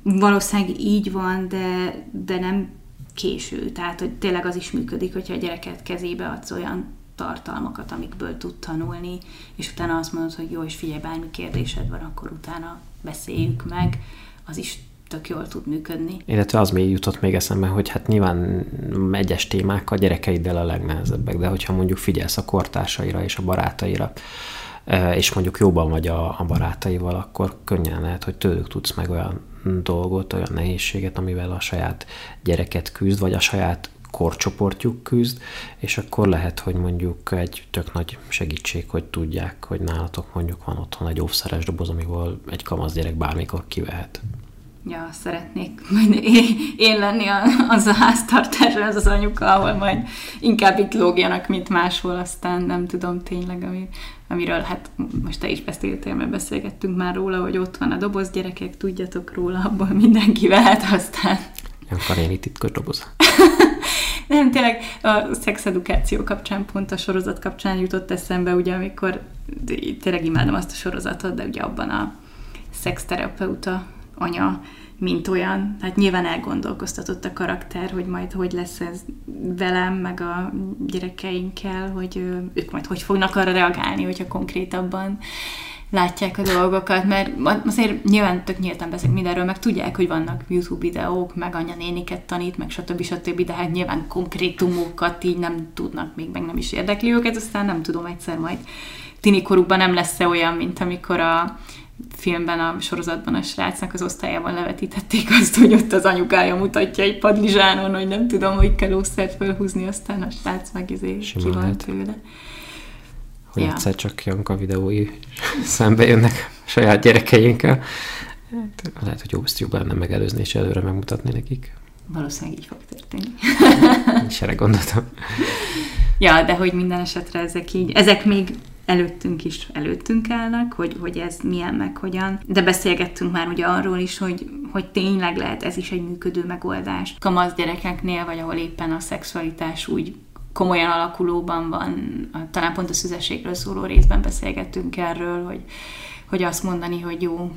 Valószínűleg így van, de, de nem késő. Tehát, hogy tényleg az is működik, hogyha a gyereket kezébe adsz olyan tartalmakat, amikből tud tanulni, és utána azt mondod, hogy jó, és figyelj, bármi kérdésed van, akkor utána beszéljük meg, az is tök jól tud működni. Illetve az még jutott még eszembe, hogy hát nyilván egyes témák a gyerekeiddel a legnehezebbek, de hogyha mondjuk figyelsz a kortársaira és a barátaira, e, és mondjuk jobban vagy a, a barátaival, akkor könnyen lehet, hogy tőlük tudsz meg olyan dolgot, olyan nehézséget, amivel a saját gyereket küzd, vagy a saját korcsoportjuk küzd, és akkor lehet, hogy mondjuk egy tök nagy segítség, hogy tudják, hogy nálatok mondjuk van otthon egy óvszeres doboz, amivel egy kamasz gyerek bármikor kivehet ja, szeretnék majd én, lenni az a háztartás, az az anyuka, ahol majd inkább itt lógjanak, mint máshol, aztán nem tudom tényleg, ami, amiről hát most te is beszéltél, mert beszélgettünk már róla, hogy ott van a doboz, gyerekek, tudjatok róla, abból mindenki vehet, aztán... Jan Karéni titkos doboz. nem, tényleg a szexedukáció kapcsán, pont a sorozat kapcsán jutott eszembe, ugye, amikor tényleg imádom azt a sorozatot, de ugye abban a szexterapeuta anya, mint olyan. Hát nyilván elgondolkoztatott a karakter, hogy majd hogy lesz ez velem, meg a gyerekeinkkel, hogy ők majd hogy fognak arra reagálni, hogyha konkrétabban látják a dolgokat, mert azért nyilván tök nyíltan beszélek mindenről, meg tudják, hogy vannak YouTube videók, meg néniket tanít, meg stb. stb. De hát nyilván konkrétumokat így nem tudnak még, meg nem is érdekli őket, aztán nem tudom egyszer majd tinikorukban nem lesz-e olyan, mint amikor a filmben, a sorozatban a srácnak az osztályában levetítették azt, hogy ott az anyukája mutatja egy padlizsánon, hogy nem tudom, hogy kell ószert felhúzni, aztán a srác meg izé ki van tőle. Hogy ja. egyszer csak Janka videói szembe jönnek a saját gyerekeinkkel. Hát, lehet, hogy jobb, ezt jobb lenne megelőzni és előre megmutatni nekik. Valószínűleg így fog történni. És erre gondoltam. Ja, de hogy minden esetre ezek így, ezek még előttünk is előttünk állnak, hogy, hogy ez milyen, meg hogyan. De beszélgettünk már ugye arról is, hogy, hogy tényleg lehet ez is egy működő megoldás. Kamasz gyerekeknél, vagy ahol éppen a szexualitás úgy komolyan alakulóban van, talán pont a szüzességről szóló részben beszélgettünk erről, hogy, hogy azt mondani, hogy jó,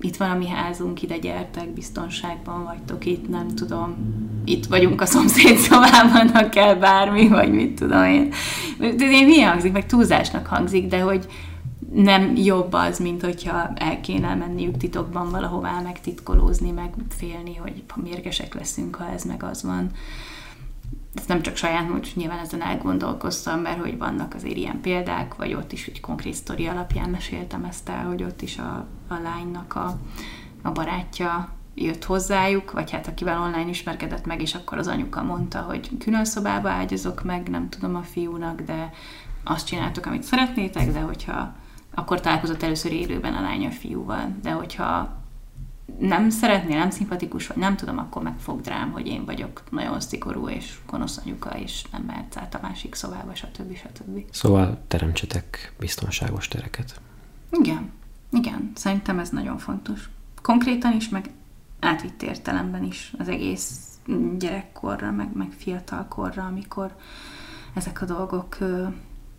itt van a mi házunk, ide gyertek, biztonságban vagytok itt, nem tudom, itt vagyunk a szomszéd szobában, ha kell bármi, vagy mit tudom én. De én mi hangzik, meg túlzásnak hangzik, de hogy nem jobb az, mint hogyha el kéne menniük titokban valahová, meg titkolózni, meg félni, hogy mérgesek leszünk, ha ez meg az van ez nem csak saját, most nyilván ezen elgondolkoztam, mert hogy vannak azért ilyen példák, vagy ott is egy konkrét sztori alapján meséltem ezt el, hogy ott is a, a lánynak a, a barátja jött hozzájuk, vagy hát akivel online ismerkedett meg, és akkor az anyuka mondta, hogy külön szobába ágyazok meg, nem tudom a fiúnak, de azt csináltok, amit szeretnétek, de hogyha akkor találkozott először élőben a lány a fiúval, de hogyha nem szeretné, nem szimpatikus, vagy nem tudom, akkor megfog rám, hogy én vagyok nagyon szigorú és gonosz anyuka, és nem mehetsz át a másik szobába, stb. stb. Szóval teremtsetek biztonságos tereket. Igen, igen, szerintem ez nagyon fontos. Konkrétan is, meg átvitt értelemben is az egész gyerekkorra, meg, meg fiatalkorra, amikor ezek a dolgok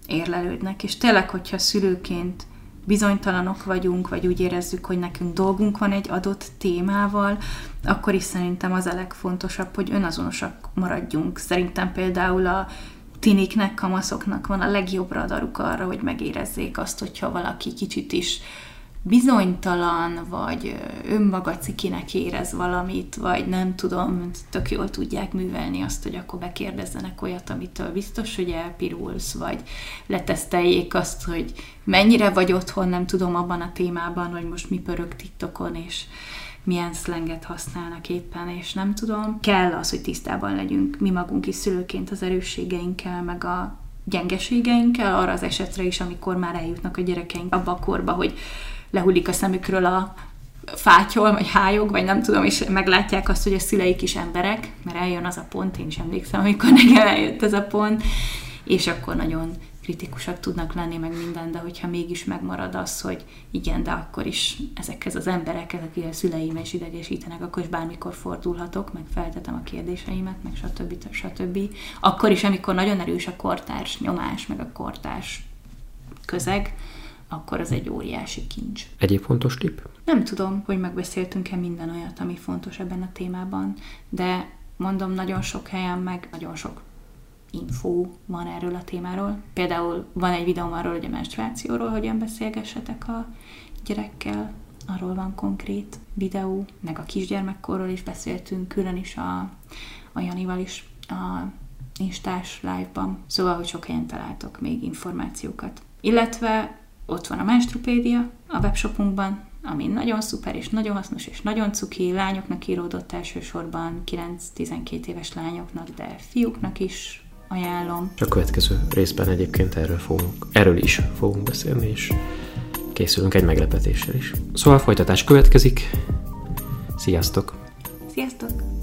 érlelődnek. És tényleg, hogyha szülőként bizonytalanok vagyunk, vagy úgy érezzük, hogy nekünk dolgunk van egy adott témával, akkor is szerintem az a legfontosabb, hogy önazonosak maradjunk. Szerintem például a tiniknek, kamaszoknak van a legjobb radaruk arra, hogy megérezzék azt, hogyha valaki kicsit is bizonytalan, vagy önmaga cikinek érez valamit, vagy nem tudom, tök jól tudják művelni azt, hogy akkor bekérdezzenek olyat, amitől biztos, hogy elpirulsz, vagy leteszteljék azt, hogy mennyire vagy otthon, nem tudom abban a témában, hogy most mi pörög TikTokon, és milyen szlenget használnak éppen, és nem tudom. Kell az, hogy tisztában legyünk mi magunk is szülőként az erősségeinkkel, meg a gyengeségeinkkel, arra az esetre is, amikor már eljutnak a gyerekeink abba a korba, hogy lehullik a szemükről a fátyol, vagy hájog, vagy nem tudom, és meglátják azt, hogy a szüleik is emberek, mert eljön az a pont, én is emlékszem, amikor nekem eljött ez a pont, és akkor nagyon kritikusak tudnak lenni, meg minden, de hogyha mégis megmarad az, hogy igen, de akkor is ezekhez az emberekhez, akik a szüleim is idegesítenek, akkor is bármikor fordulhatok, meg feltetem a kérdéseimet, meg stb. stb. Akkor is, amikor nagyon erős a kortárs nyomás, meg a kortárs közeg, akkor az egy óriási kincs. Egyéb fontos tipp? Nem tudom, hogy megbeszéltünk-e minden olyat, ami fontos ebben a témában, de mondom, nagyon sok helyen meg nagyon sok info van erről a témáról. Például van egy videóm arról, hogy a menstruációról hogyan beszélgessetek a gyerekkel, arról van konkrét videó, meg a kisgyermekkorról is beszéltünk, külön is a, a Janival is a Instás live-ban. Szóval, hogy sok helyen találtok még információkat. Illetve ott van a Menstrupédia a webshopunkban, ami nagyon szuper és nagyon hasznos és nagyon cuki, lányoknak íródott elsősorban, 9-12 éves lányoknak, de fiúknak is ajánlom. A következő részben egyébként erről, fogunk, erről is fogunk beszélni, és készülünk egy meglepetéssel is. Szóval folytatás következik. Sziasztok! Sziasztok!